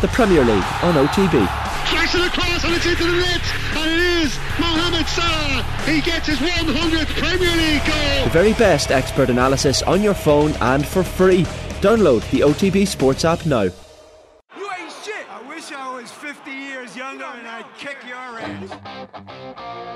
the Premier League on OTB. Flash it across and it's into the net and it is Mohamed Salah. He gets his 100th Premier League goal. The very best expert analysis on your phone and for free. Download the OTB Sports app now. You ain't shit. I wish I was 50 years younger and I'd kick your ass.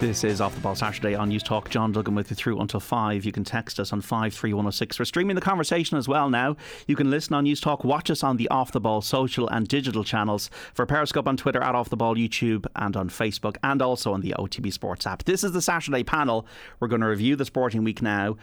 This is Off the Ball Saturday on Newstalk. John Duggan with you through until 5. You can text us on 53106. We're streaming the conversation as well now. You can listen on Newstalk, watch us on the Off the Ball social and digital channels for Periscope on Twitter, at Off the Ball YouTube, and on Facebook, and also on the OTB Sports app. This is the Saturday panel. We're going to review the sporting week now.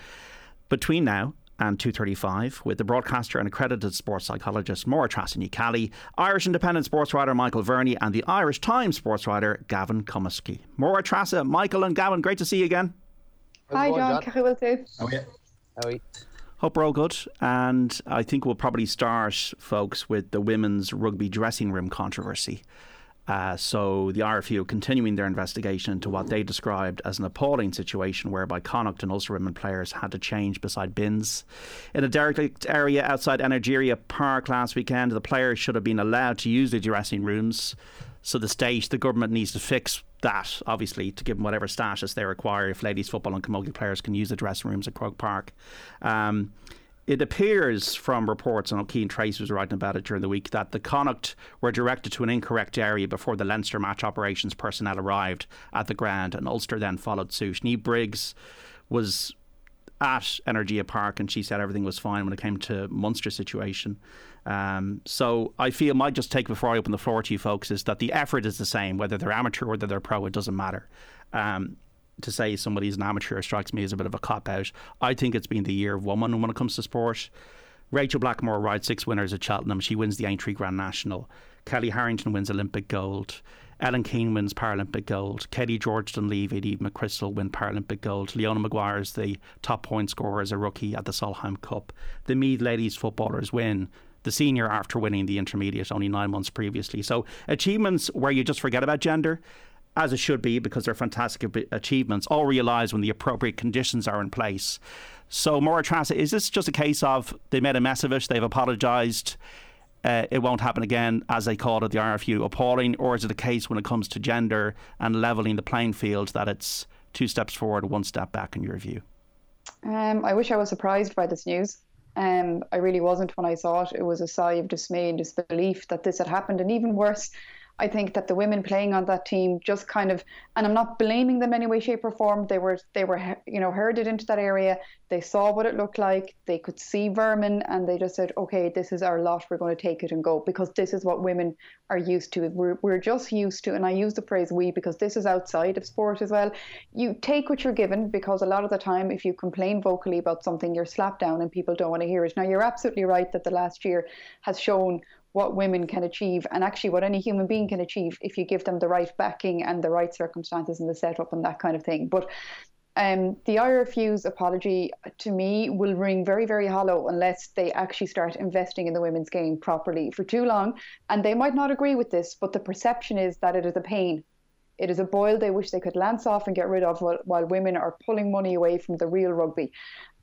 Between now and 2.35 with the broadcaster and accredited sports psychologist Máire Treasa Irish Independent sports writer Michael Verney and the Irish Times sports writer Gavin Cummiskey. Máire Treasa, Michael and Gavin, great to see you again. Hi John, How are you? How are you? Hope we're all good. And I think we'll probably start, folks, with the women's rugby dressing room controversy. Uh, so the RFU continuing their investigation into what they described as an appalling situation whereby Connacht and Ulster women players had to change beside bins. In a derelict area outside Energia Park last weekend, the players should have been allowed to use the dressing rooms. So the state, the government needs to fix that, obviously, to give them whatever status they require if ladies football and camogie players can use the dressing rooms at Croke Park. Um, it appears from reports, and O'Keefe Trace was writing about it during the week, that the Connacht were directed to an incorrect area before the Leinster match operations personnel arrived at the ground, and Ulster then followed suit. Niamh Briggs was at Energia Park, and she said everything was fine when it came to Munster situation. Um, so I feel my just take before I open the floor to you folks is that the effort is the same, whether they're amateur or whether they're pro, it doesn't matter. Um, to say somebody's an amateur strikes me as a bit of a cop out. I think it's been the year of woman when it comes to sport. Rachel Blackmore rides six winners at Cheltenham. She wins the Aintree Grand National. Kellie Harrington wins Olympic gold. Ellen Keane wins Paralympic gold. Katie-George Dunlevy, Eve McCrystal win Paralympic gold. Leona Maguire is the top point scorer as a rookie at the Solheim Cup. The Meath ladies footballers win the senior after winning the intermediate only nine months previously. So achievements where you just forget about gender as it should be because they're fantastic achievements, all realised when the appropriate conditions are in place. So, Máire Treasa, is this just a case of they made a mess of it, they've apologised, uh, it won't happen again, as they called it, the RFU appalling, or is it a case when it comes to gender and levelling the playing field that it's two steps forward, one step back in your view? Um, I wish I was surprised by this news. Um, I really wasn't when I saw it. It was a sigh of dismay and disbelief that this had happened, and even worse, I think that the women playing on that team just kind of, and I'm not blaming them any way, shape, or form. They were, they were, you know, herded into that area. They saw what it looked like. They could see vermin, and they just said, "Okay, this is our lot. We're going to take it and go," because this is what women are used to. We're, we're just used to, and I use the phrase "we" because this is outside of sport as well. You take what you're given because a lot of the time, if you complain vocally about something, you're slapped down, and people don't want to hear it. Now, you're absolutely right that the last year has shown what women can achieve and actually what any human being can achieve if you give them the right backing and the right circumstances and the setup and that kind of thing. But um, the IRFU's apology to me will ring very, very hollow unless they actually start investing in the women's game properly for too long. And they might not agree with this, but the perception is that it is a pain. It is a boil they wish they could lance off and get rid of while, while women are pulling money away from the real rugby.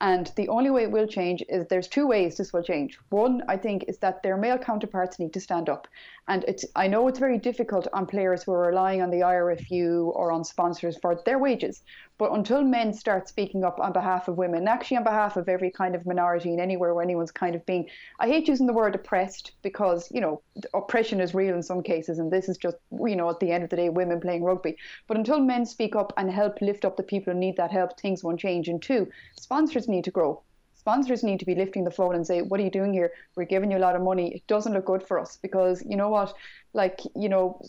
And the only way it will change is there's two ways this will change. One, I think, is that their male counterparts need to stand up. And it's I know it's very difficult on players who are relying on the IRFU or on sponsors for their wages. But until men start speaking up on behalf of women, actually on behalf of every kind of minority and anywhere where anyone's kind of being, I hate using the word oppressed because, you know, oppression is real in some cases. And this is just, you know, at the end of the day, women playing rugby. But until men speak up and help lift up the people who need that help, things won't change. And two, sponsors need to grow sponsors need to be lifting the phone and say, "What are you doing here? We're giving you a lot of money. It doesn't look good for us because you know what, like you know."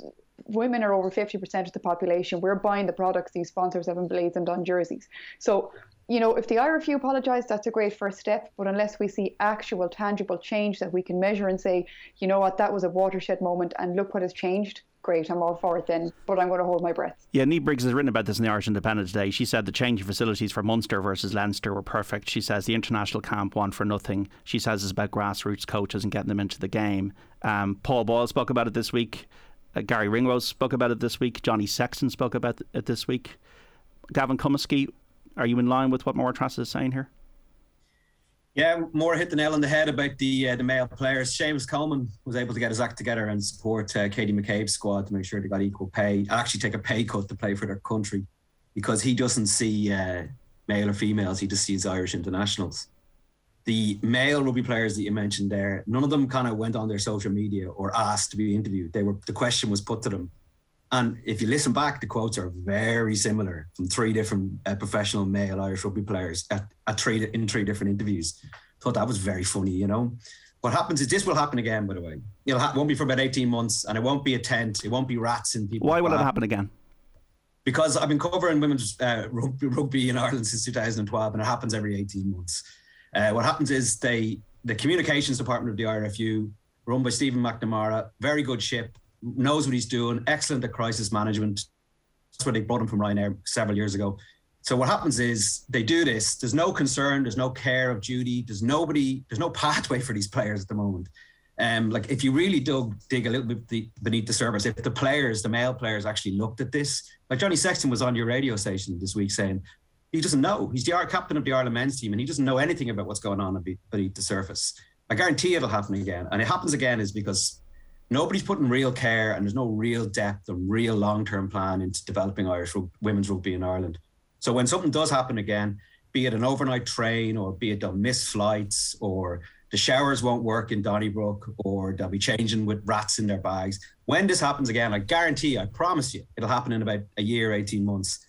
Women are over 50% of the population. We're buying the products these sponsors have emblazoned on jerseys. So you know, if the IRFU apologise, that's a great first step. But unless we see actual, tangible change that we can measure and say, you know what, that was a watershed moment, and look what has changed, great, I'm all for it then, but I'm going to hold my breath. Yeah, Niamh Briggs has written about this in the Irish Independent today. She said the change in facilities for Munster versus Leinster were perfect. She says the international camp won for nothing. She says it's about grassroots coaches and getting them into the game. Um, Paul Boyle spoke about it this week. Uh, Garry Ringrose spoke about it this week. Johnny Sexton spoke about it this week. Gavin Cummiskey, are you in line with what Máire Treasa is saying here? Yeah, Máire hit the nail on the head about the uh, the male players. Seamus Coleman was able to get his act together and support uh, Katie McCabe's squad to make sure they got equal pay actually take a pay cut to play for their country because he doesn't see uh, male or females, he just sees Irish internationals. The male rugby players that you mentioned there, none of them kind of went on their social media or asked to be interviewed. They were the question was put to them and if you listen back, the quotes are very similar from three different uh, professional male Irish rugby players at, at three in three different interviews. Thought that was very funny. You know, what happens is this will happen again. By the way, it ha- won't be for about eighteen months, and it won't be a tent. It won't be rats in people. Why will it happen again? Because I've been covering women's uh, rugby, rugby in Ireland since 2012, and it happens every 18 months. Uh, what happens is they the communications department of the IRFU, run by Stephen McNamara, very good ship, knows what he's doing, excellent at crisis management. That's where they brought him from Ryanair several years ago. So what happens is they do this. There's no concern. There's no care of duty. There's nobody. There's no pathway for these players at the moment. Um, like if you really dug dig a little bit beneath the surface, if the players, the male players, actually looked at this, like Johnny Sexton was on your radio station this week saying he doesn't know. He's the captain of the Ireland men's team, and he doesn't know anything about what's going on beneath the surface. I guarantee it'll happen again, and it happens again is because nobody's putting real care and there's no real depth and real long-term plan into developing Irish women's rugby in Ireland. So when something does happen again, be it an overnight train or be it they'll miss flights or the showers won't work in Donnybrook or they'll be changing with rats in their bags. When this happens again, I guarantee, I promise you, it'll happen in about a year, 18 months.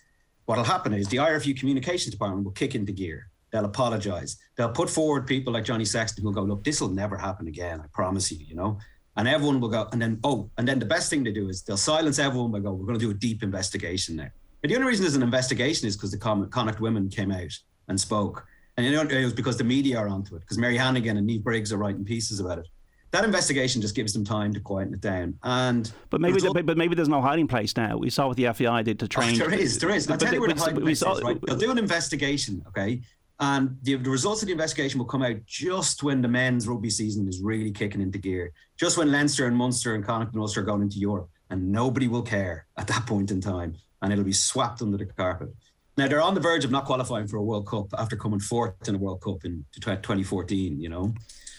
What'll happen is the IRFU communications department will kick into gear. They'll apologise. They'll put forward people like Johnny Sexton who'll go, look, this will never happen again. I promise you, you know and everyone will go and then oh and then the best thing to do is they'll silence everyone by go we're going to do a deep investigation now but the only reason there's an investigation is because the Connacht women came out and spoke and you know it was because the media are onto it because Mary Hannigan and Niamh Briggs are writing pieces about it that investigation just gives them time to quieten it down. And but maybe, but maybe there's no hiding place now. We saw what the FBI did to oh, train. Oh, there is, there is. I'll tell you where the hiding place saw, is. Right, they'll do an investigation, okay, and the, the, results of the investigation will come out just when the men's rugby season is really kicking into gear, just when Leinster and Munster and Connacht and Ulster are going into Europe, and nobody will care at that point in time, and it'll be swept under the carpet. Now they're on the verge of not qualifying for a World Cup after coming fourth in a World Cup in 2014. You know,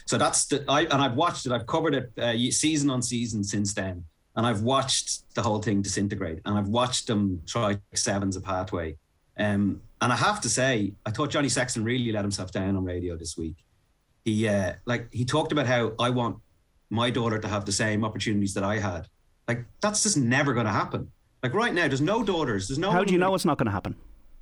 so that's the I and I've watched it. I've covered it uh, season on season since then, and I've watched the whole thing disintegrate, and I've watched them try sevens a pathway. Um, and I have to say, I thought Johnny Sexton really let himself down on radio this week. He uh, like he talked about how I want my daughter to have the same opportunities that I had. Like that's just never going to happen. Like right now, there's no daughters. There's no. How do you know it's not going to happen?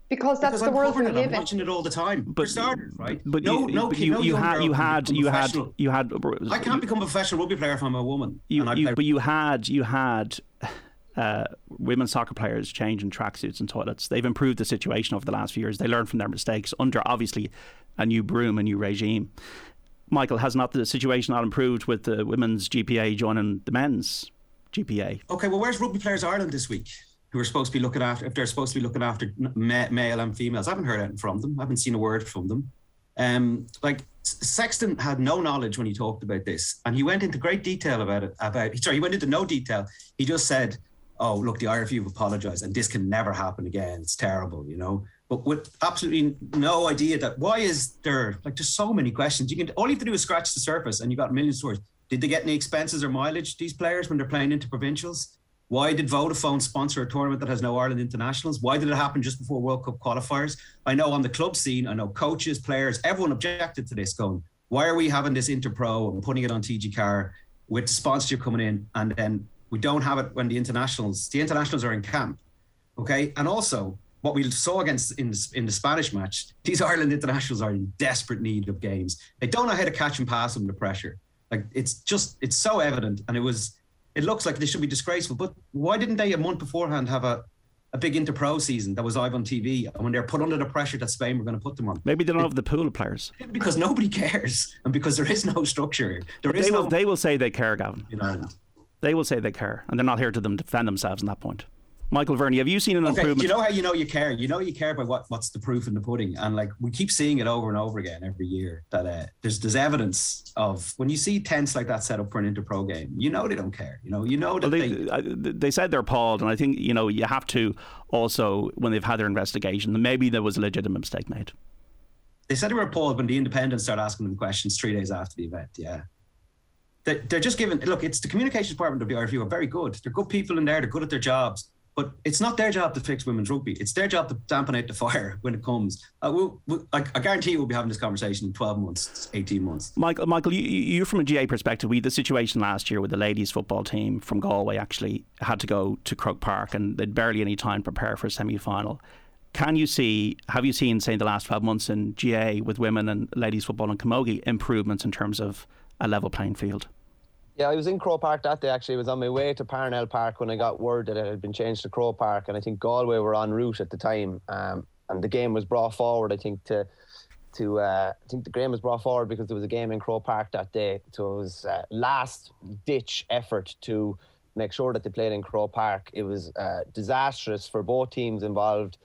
Because that's because the I'm world we live in. I'm watching it all the time. But, for starters, right? But no, you, no, but you, no you, had, you had, you had, you had, you had. I can't become a professional rugby player if I'm a woman. You, you but you had, you had uh, women's soccer players changing tracksuits and toilets. They've improved the situation over the last few years. They learn from their mistakes under obviously a new broom, a new regime. Michael, has not the situation not improved with the women's GPA joining the men's GPA? Okay, well, where's Rugby Players Ireland this week? Who are supposed to be looking after, if they're supposed to be looking after male and females? I haven't heard anything from them. I haven't seen a word from them. Um, like Sexton had no knowledge when he talked about this, and he went into great detail about it. About sorry, he went into no detail. He just said oh, look, the IRFU have apologized and this can never happen again. It's terrible, you know. But with absolutely no idea that why is there like just so many questions? You can all you have to do is scratch the surface and you got millions of stories. Did they get any expenses or mileage, these players, when they're playing into provincials? Why did Vodafone sponsor a tournament that has no Ireland internationals? Why did it happen just before World Cup qualifiers? I know on the club scene, I know coaches, players, everyone objected to this, going, why are we having this Interpro and putting it on TG4 with sponsorship coming in and then we don't have it when the internationals, the internationals are in camp. Okay. And also, what we saw against in the, in the Spanish match, these Ireland internationals are in desperate need of games. They don't know how to catch and pass under pressure. Like it's just it's so evident, and it was it looks like they should be disgraceful. But why didn't they a month beforehand have a a big Interpro season that was live on TV, and when they're put under the pressure that Spain were going to put them on. Maybe they don't it, have the pool of players because nobody cares, and because there is no structure. There is they will no, they will say they care, Gavin. In Ireland. They will say they care, and they're not here to them defend themselves on that point. Michael Verney, have you seen an okay, improvement? You know how you know you care. You know you care by what what's the proof in the pudding, and like we keep seeing it over and over again every year that uh, there's there's evidence of when you see tents like that set up for an interpro game, you know they don't care. You know you know that well, they they, uh, they said they're appalled, and I think you know you have to also when they've had their investigation, maybe there was a legitimate mistake made. They said they were appalled when the Independents started asking them questions three days after the event. Yeah, they're just giving look it's the communications department of the RFU are very good they're good people in there they're good at their jobs but it's not their job to fix women's rugby. It's their job to dampen out the fire when it comes. Uh, we'll, we'll, I, I, guarantee we'll be having this conversation in 12 months, 18 months. Michael, Michael, you, you from a GAA perspective, we had the situation last year with the ladies football team from Galway actually had to go to Croke Park and they'd barely any time to prepare for a semi final. Can you see, have you seen, say, in the last 12 months in GAA with women and ladies football and Camogie improvements in terms of a level playing field? Yeah, I was in Croke Park that day actually. I was on my way to Parnell Park when I got word that it had been changed to Croke Park, and I think Galway were en route at the time. Um, and the game was brought forward, I think, to to uh, I think the game was brought forward because there was a game in Croke Park that day. So it was uh, last ditch effort to make sure that they played in Croke Park. It was uh, disastrous for both teams involved.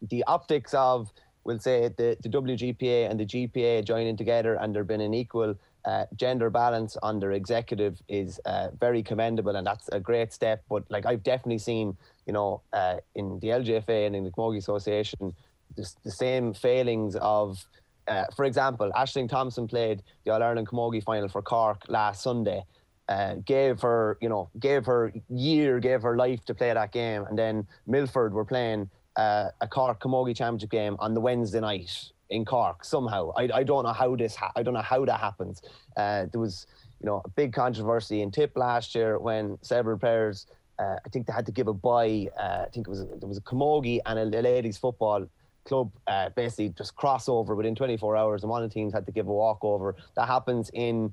The optics of, we'll say, the, the WGPA and the GPA joining together and there been an equal uh, gender balance under executive is uh, very commendable and that's a great step. But like I've definitely seen, you know, uh, in the LGFA and in the Camogie Association, the, the same failings of, uh, for example, Ashling Thompson played the All Ireland Camogie final for Cork last Sunday. Uh, gave her, you know, gave her year, gave her life to play that game, and then Milford were playing uh, a Cork Camogie Championship game on the Wednesday night in Cork somehow. I, I don't know how this ha- I don't know how that happens. Uh, there was you know a big controversy in Tip last year when several players uh, I think they had to give a buy. Uh, I think it was there was a Camogie and a, a ladies football club uh, basically just crossover within 24 hours, and one of the teams had to give a walkover. That happens in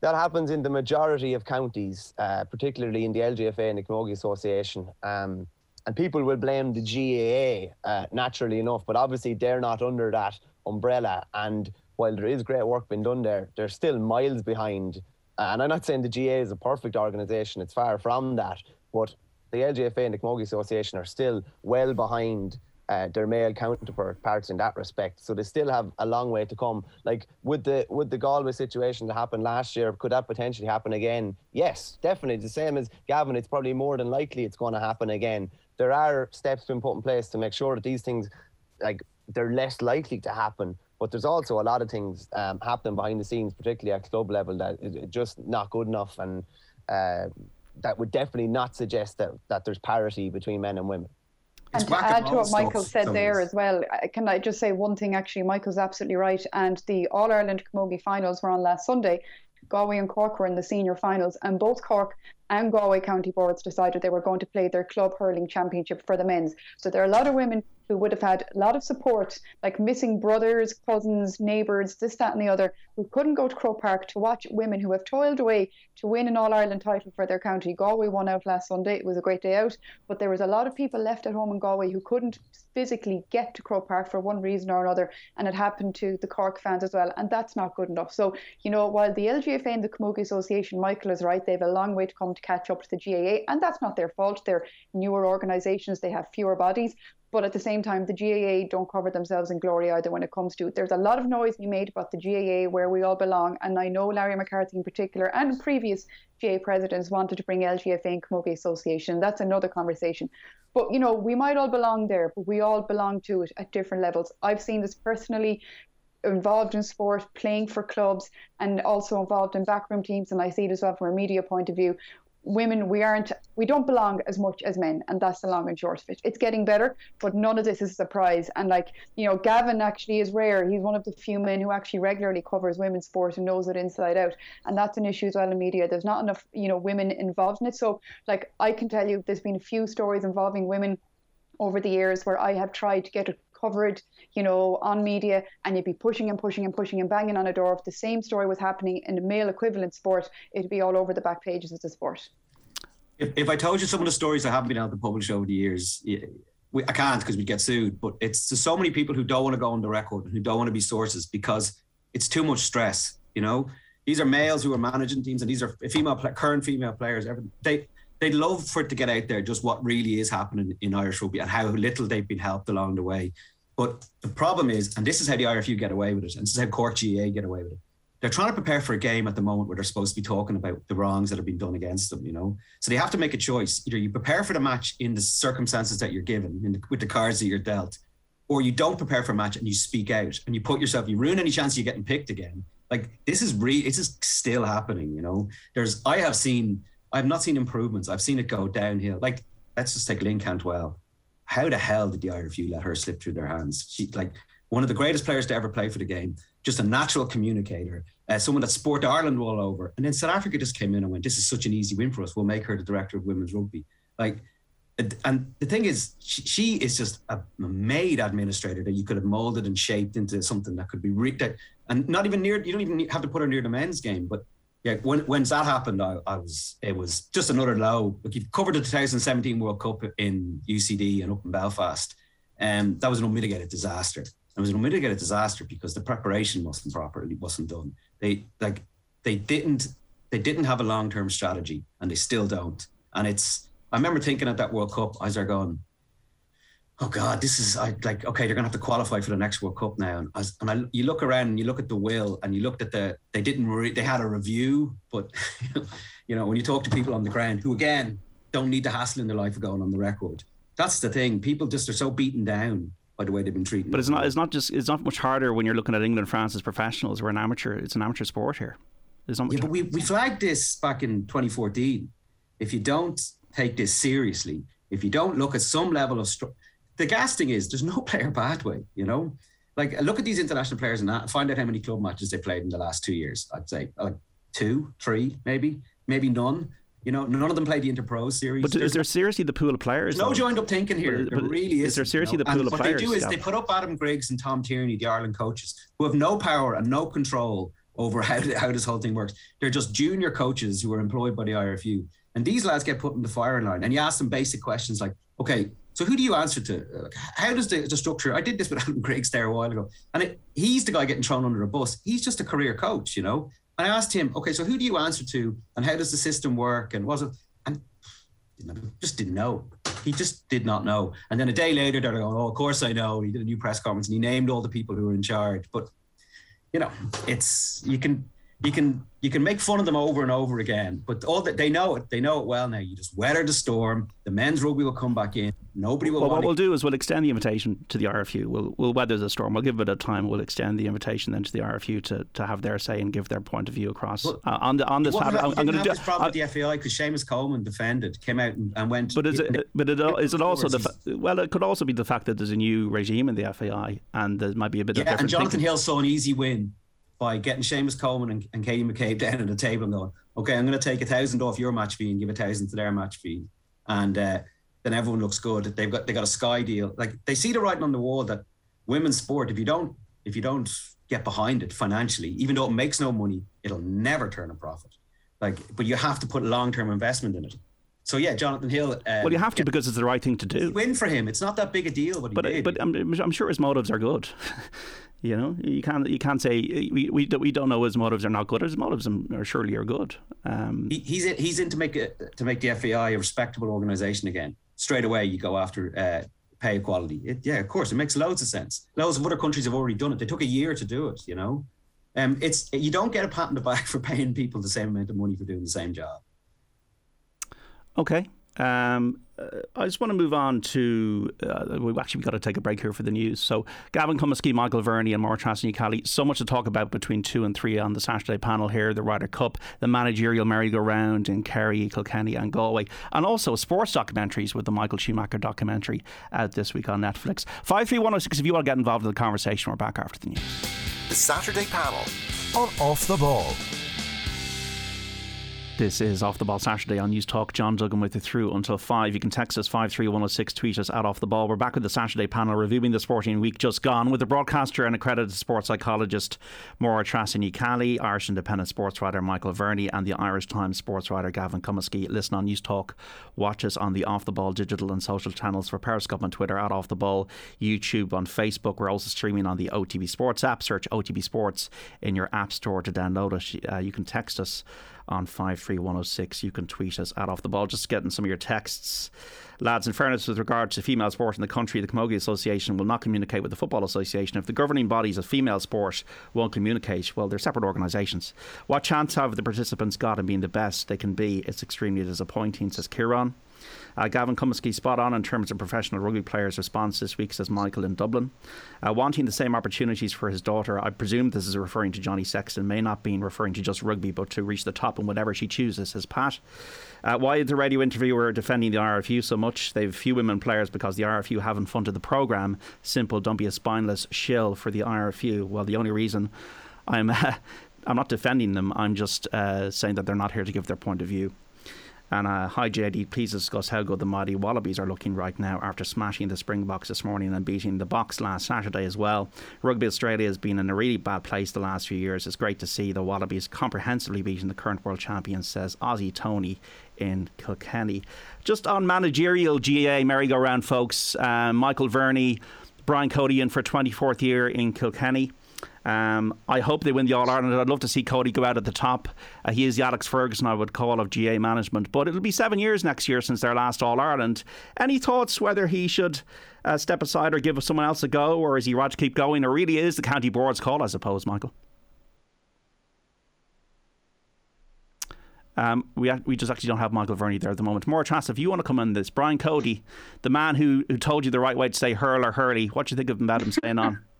that happens in the majority of counties, uh, particularly in the LGFA and the Camogie Association. Um, and people will blame the GAA uh, naturally enough, but obviously they're not under that umbrella. And while there is great work being done there, they're still miles behind. And I'm not saying the GAA is a perfect organisation, it's far from that. But the LGFA and the Camogie Association are still well behind uh, their male counterparts in that respect. So they still have a long way to come. Like with the with the Galway situation that happened last year, could that potentially happen again? Yes, definitely. The same as Gavin, it's probably more than likely it's going to happen again. There are steps being put in place to make sure that these things, like they're less likely to happen. But there's also a lot of things um, happening behind the scenes, particularly at club level, that is just not good enough, and uh, that would definitely not suggest that, that there's parity between men and women. And to add to what Michael said there as well, can I just say one thing? Actually, Michael's absolutely right. And the All Ireland Camogie finals were on last Sunday. Galway and Cork were in the senior finals, and both Cork and Galway County Boards decided they were going to play their club hurling championship for the men's. So there are a lot of women who would have had a lot of support, like missing brothers, cousins, neighbours, this, that, and the other, who couldn't go to Croke Park to watch women who have toiled away to win an All Ireland title for their county. Galway won out last Sunday. It was a great day out, but there was a lot of people left at home in Galway who couldn't physically get to Croke Park for one reason or another, and it happened to the Cork fans as well, and that's not good enough. So, you know, while the LGFA and the Camogie Association, Michael is right, they have a long way to come to catch up to the GAA, and that's not their fault. They're newer organisations, they have fewer bodies, but at the same time, the GAA don't cover themselves in glory either when it comes to it. There's a lot of noise being made about the GAA where we all belong, and I know Larry McCarthy in particular and previous GAA presidents wanted to bring LGFA and Camogie Association. That's another conversation. But you know, we might all belong there, but we all belong to it at different levels. I've seen this personally involved in sport, playing for clubs, and also involved in backroom teams. And I see it as well from a media point of view, women we aren't we don't belong as much as men and that's the long and short of it. It's getting better but none of this is a surprise. And like you know gavin actually is rare. He's one of the few men who actually regularly covers women's sport and knows it inside out. And that's an issue as well in media. There's not enough you know women involved in it. So like i can tell you there's been a few stories involving women over the years where I have tried to get covered, you know, on media, and you'd be pushing and pushing and pushing and banging on a door. If the same story was happening in a male equivalent sport, it'd be all over the back pages of the sport. If, if I told you some of the stories I haven't been able to publish over the years, we, I can't because we get sued. But it's so many people who don't want to go on the record and who don't want to be sources because it's too much stress. You know, these are males who are managing teams, and these are female current female players. Everything they they'd love for it to get out there just what really is happening in Irish rugby and how little they've been helped along the way. But the problem is, and this is how the IRFU get away with it, and this is how Cork GAA get away with it. They're trying to prepare for a game at the moment where they're supposed to be talking about the wrongs that have been done against them, you know? So they have to make a choice. Either you prepare for the match in the circumstances that you're given, the, with the cards that you're dealt, or you don't prepare for a match and you speak out and you put yourself, you ruin any chance of you getting picked again. Like this is real, this is still happening, you know? There's, I have seen I've not seen improvements. I've seen it go downhill. Like, let's just take Lynne Cantwell. How the hell did the IRFU let her slip through their hands? She like one of the greatest players to ever play for the game, just a natural communicator, uh, someone that Sport Ireland all over. And then South Africa just came in and went, "This is such an easy win for us. We'll make her the director of women's rugby." Like, and the thing is, she, she is just a made administrator that you could have molded and shaped into something that could be re- that, and not even near. You don't even have to put her near the men's game, but yeah, when when that happened, I, I was it was just another low. Like you've covered the 2017 World Cup in UCD and up in Belfast, and um, that was an unmitigated disaster. It was an unmitigated disaster because the preparation wasn't properly wasn't done. They like they didn't they didn't have a long term strategy, and they still don't. And it's I remember thinking at that World Cup, I was there going, oh god, this is I like okay, you're gonna have to qualify for the next World Cup now. And, as, and I, you look around and you look at the will and you looked at the they didn't re- they had a review, but you know when you talk to people on the ground who again don't need the hassle in their life of going on the record. That's the thing. People just are so beaten down by the way they've been treated. But it's not. It's not just. It's not much harder when you're looking at England, France as professionals. We're an amateur. It's an amateur sport here. Not yeah, but we we flagged this back in 2014. If you don't take this seriously, if you don't look at some level of stru- the gas thing is there's no player pathway, you know? Like look at these international players and find out how many club matches they played in the last two years. I'd say like two, three, maybe, maybe none. You know, none of them played the Interpro series. But is there seriously the pool of players? no joined up thinking here. But, there really is. Is there seriously you know? the pool and of players? What they do is yeah. they put up Adam Griggs and Tom Tierney, the Ireland coaches, who have no power and no control over how, how this whole thing works. They're just junior coaches who are employed by the IRFU. And these lads get put in the firing line. And you ask them basic questions like, okay, so who do you answer to? Uh, how does the, the structure? I did this with Adam Griggs there a while ago, and it, he's the guy getting thrown under a bus. He's just a career coach, you know. And I asked him, okay, so who do you answer to, and how does the system work, and was it? And just didn't know. He just did not know. And then a day later, they're going, "Oh, of course I know." He did a new press conference and he named all the people who were in charge. But you know, it's you can you can you can make fun of them over and over again, but all that they know it, they know it well now. You just weather the storm. The men's rugby will come back in. Nobody will. Well, what we'll do is we'll extend the invitation to the RFU. We'll we'll weather the storm. We'll give it a time. We'll extend the invitation then to the RFU to, to have their say and give their point of view across well, uh, on the on this. Well, I'm, I'm going to do this problem with the FAI because Seamus Coleman defended, came out and, and went. But is it? But it, is it also the? Fa- well, it could also be the fact that there's a new regime in the FAI and there might be a bit yeah, of different. and Jonathan. Hill saw an easy win by getting Seamus Coleman and, and Katie McCabe down at the table and going, okay, I'm going to take a thousand off your match fee and give a thousand to their match fee, and uh, then everyone looks good. They've got they got a sky deal. Like they see the writing on the wall that women's sport, if you don't if you don't get behind it financially, even though it makes no money, it'll never turn a profit. Like, but you have to put long term investment in it. So yeah, Jonathan Hill. Um, well, you have to because it's the right thing to do. Win for him. It's not that big a deal, but but, but I'm, I'm sure his motives are good. You know, you can't you can't say we, we, we don't know his motives are not good. His motives are surely are good. Um, he, he's in, he's in to make it to make the FAI a respectable organisation again. Straight away, you go after uh, pay equality. It, yeah, of course, it makes loads of sense. Loads of other countries have already done it. They took a year to do it. You know, um, it's you don't get a pat on the back for paying people the same amount of money for doing the same job. Okay. Um, uh, I just want to move on to. Uh, we've actually got to take a break here for the news. So, Gavin Cummiskey, Michael Verney, and Máire Treasa-Ní So much to talk about between two and three on the Saturday panel here the Ryder Cup, the managerial merry-go-round in Kerry, Kilkenny, and Galway, and also sports documentaries with the Michael Schumacher documentary out this week on Netflix. 53106 if you want to get involved in the conversation. We're back after the news. The Saturday panel on Off the Ball. This is Off the Ball Saturday on Newstalk. John Duggan with you through until 5. You can text us 53106, tweet us at Off the Ball. We're back with the Saturday panel reviewing the sporting week just gone with the broadcaster and accredited sports psychologist Máire Treasa Ní Cheallaigh, Irish independent sports writer Michael Verney, and the Irish Times sports writer Gavin Cummiskey. Listen on Newstalk. Watch us on the Off the Ball digital and social channels for Periscope on Twitter at Off the Ball, YouTube on Facebook. We're also streaming on the OTB Sports app. Search OTB Sports in your app store to download it. Uh, you can text us on 53106. You can tweet us at Off the Ball. Just getting some of your texts. Lads, in fairness, with regard to female sport in the country, the Camogie Association will not communicate with the Football Association. If the governing bodies of female sport won't communicate, well, they're separate organisations. What chance have the participants got in being the best they can be? It's extremely disappointing, says Kieran. Uh, Gavin Cummiskey spot on in terms of professional rugby players' response this week, says Michael in Dublin. Uh, wanting the same opportunities for his daughter, I presume this is referring to Johnny Sexton, may not be referring to just rugby, but to reach the top in whatever she chooses, says Pat. Uh, why is the radio interviewer defending the RFU so much? They've few women players because the RFU haven't funded the programme. Simple, don't be a spineless shill for the RFU. Well, the only reason I'm. I'm not defending them. I'm just uh, saying that they're not here to give their point of view. And uh, hi JD, please discuss how good the mighty Wallabies are looking right now after smashing the Springboks this morning and beating the Boks last Saturday as well. Rugby Australia has been in a really bad place the last few years. It's great to see the Wallabies comprehensively beating the current world champions, says Aussie Tony in Kilkenny. Just on managerial GAA merry-go-round, folks, uh, Michael Verney, Brian Cody in for 24th year in Kilkenny. Um, I hope they win the All Ireland. I'd love to see Cody go out at the top. Uh, he is the Alex Ferguson I would call of GAA management, but it'll be seven years next year since their last All Ireland. Any thoughts whether he should uh, step aside or give someone else a go, or is he right to keep going? Or really is the county board's call, I suppose, Michael? Um, we we just actually don't have Michael Verney there at the moment. More chance if you want to come in this, Brian Cody, the man who, who told you the right way to say hurl or hurley. What do you think of him staying on?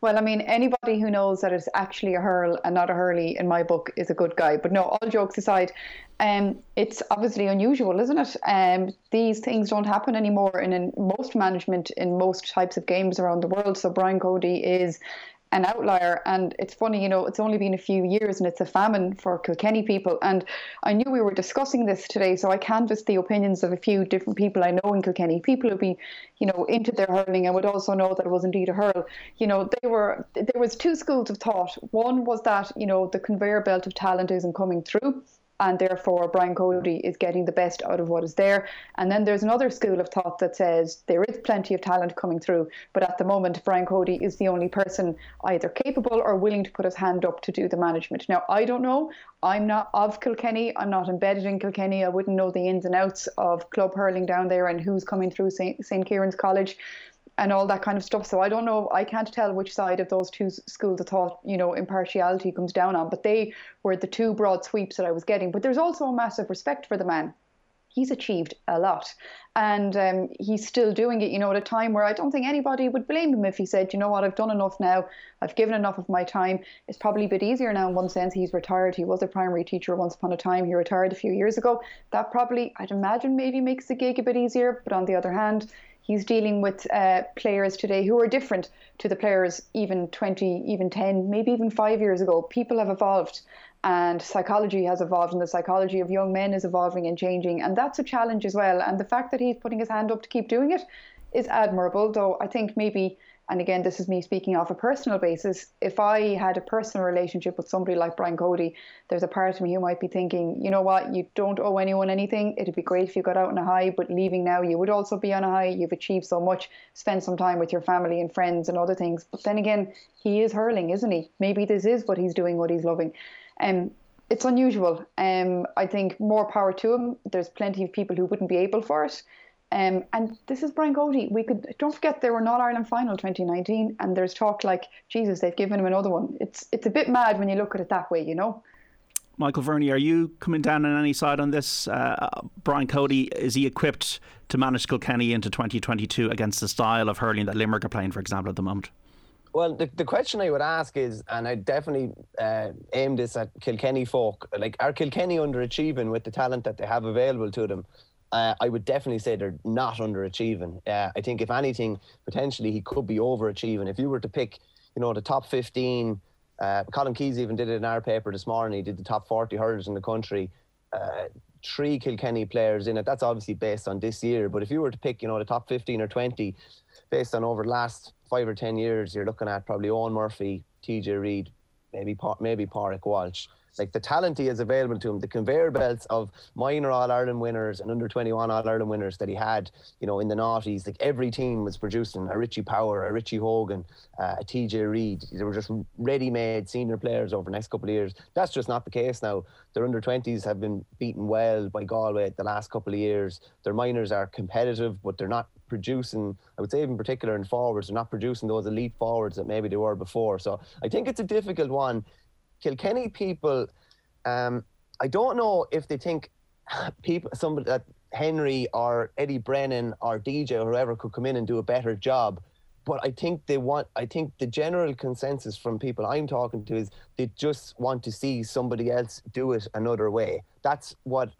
Well, I mean, anybody who knows that it's actually a hurl and not a hurley in my book is a good guy. But no, all jokes aside, um, it's obviously unusual, isn't it? Um, these things don't happen anymore in, in most management in most types of games around the world. So Brian Cody is an outlier. And it's funny, you know, it's only been a few years and it's a famine for Kilkenny people. And I knew we were discussing this today, so I canvassed the opinions of a few different people I know in Kilkenny. People who've been, you know, into their hurling and would also know that it was indeed a hurl. You know, they were there was two schools of thought. One was that, you know, the conveyor belt of talent isn't coming through and therefore Brian Cody is getting the best out of what is there. And then there's another school of thought that says there is plenty of talent coming through, but at the moment Brian Cody is the only person either capable or willing to put his hand up to do the management. Now I don't know. I'm not of Kilkenny. I'm not embedded in Kilkenny. I wouldn't know the ins and outs of club hurling down there and who's coming through St. Kieran's College and all that kind of stuff. So I don't know. I can't tell which side of those two schools of thought, you know, impartiality comes down on. But they were the two broad sweeps that I was getting. But there's also a massive respect for the man. He's achieved a lot, and um, he's still doing it. You know, at a time where I don't think anybody would blame him if he said, "You know what? I've done enough now. I've given enough of my time." It's probably a bit easier now in one sense. He's retired. He was a primary teacher once upon a time. He retired a few years ago. That probably, I'd imagine, maybe makes the gig a bit easier. But on the other hand, he's dealing with uh, players today who are different to the players even 20, even 10, maybe even five years ago. People have evolved and psychology has evolved and the psychology of young men is evolving and changing. And that's a challenge as well. And the fact that he's putting his hand up to keep doing it is admirable, though I think maybe and again, this is me speaking off a personal basis. If I had a personal relationship with somebody like Brian Cody, there's a part of me who might be thinking, you know what, you don't owe anyone anything. It'd be great if you got out on a high, but leaving now, you would also be on a high. You've achieved so much. Spend some time with your family and friends and other things. But then again, he is hurling, isn't he? Maybe this is what he's doing, what he's loving. Um, it's unusual. Um, I think more power to him. There's plenty of people who wouldn't be able for it. Um, and this is Brian Cody. We could don't forget they were not Ireland final 2019, and there's talk like Jesus, they've given him another one. It's it's a bit mad when you look at it that way, you know. Michael Verney, are you coming down on any side on this? Uh, Brian Cody, is he equipped to manage Kilkenny into 2022 against the style of hurling that Limerick are playing, for example, at the moment? Well, the, the question I would ask is, and I definitely uh, aim this at Kilkenny folk, like, are Kilkenny underachieving with the talent that they have available to them? Uh, I would definitely say they're not underachieving. Uh, I think if anything, potentially he could be overachieving. If you were to pick, you know, the top 15, uh, Colm Keys even did it in our paper this morning. He did the top 40 hurlers in the country. uh, three Kilkenny players in it. That's obviously based on this year. But if you were to pick, you know, the top 15 or 20 based on over the last five or 10 years, you're looking at probably Eoin Murphy, TJ Reid, maybe maybe Pádraig Walsh. Like the talent he has available to him, the conveyor belts of minor All Ireland winners and under 21 All Ireland winners that he had, you know, in the noughties. Like every team was producing a Richie Power, a Richie Hogan, uh, a TJ Reid. They were just ready made senior players over the next couple of years. That's just not the case now. Their under 20s have been beaten well by Galway the last couple of years. Their minors are competitive, but they're not producing, I would say, in particular in forwards, they're not producing those elite forwards that maybe they were before. So I think it's a difficult one. Kilkenny people, um, I don't know if they think people, somebody that Henry or Eddie Brennan or DJ or whoever could come in and do a better job. But I think they want, I think the general consensus from people I'm talking to is they just want to see somebody else do it another way. That's what,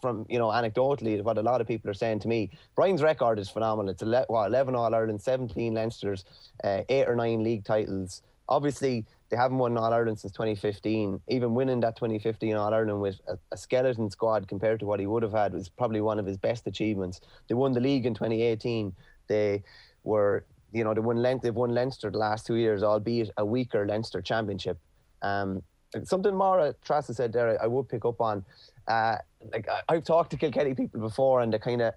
from, you know, anecdotally, what a lot of people are saying to me. Brian's record is phenomenal. It's 11, what, 11 All Ireland, 17 Leinsters, uh, eight or nine league titles. Obviously, they haven't won All Ireland since 2015. Even winning that 2015 All Ireland with a, a, skeleton squad compared to what he would have had was probably one of his best achievements. They won the league in 2018. They were, you know, they won they've won Leinster the last two years, albeit a weaker Leinster championship. Um, something Máire Treasa said there, I would pick up on. Uh, like I, I've talked to Kilkenny people before, and they kind of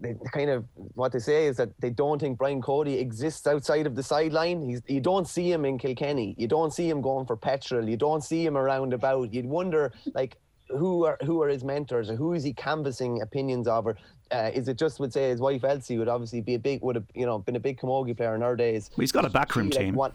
they, kind of what they say is that they don't think Brian Cody exists outside of the sideline. He's you don't see him in Kilkenny. You don't see him going for petrol. You don't see him around about. You'd wonder like who are who are his mentors or who is he canvassing opinions of or uh, is it just would say his wife Elsie would obviously be a big would have you know been a big camogie player in our days. Well, he's got a backroom team. Like,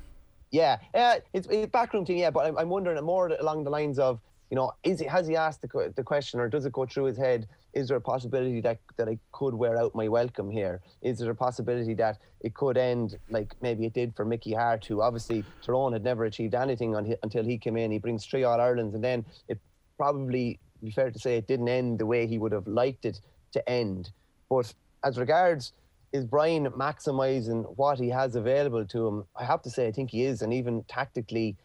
yeah, yeah, it's a backroom team. Yeah, but I'm, I'm wondering more along the lines of you know, is he, has he asked the, the question or does it go through his head? Is there a possibility that, that I could wear out my welcome here? Is there a possibility that it could end like maybe it did for Mickey Hart, who obviously Tyrone had never achieved anything on, until he came in. He brings three All Irelands, and then it probably be fair to say it didn't end the way he would have liked it to end. But as regards is Brian maximising what he has available to him? I have to say I think he is, and even tactically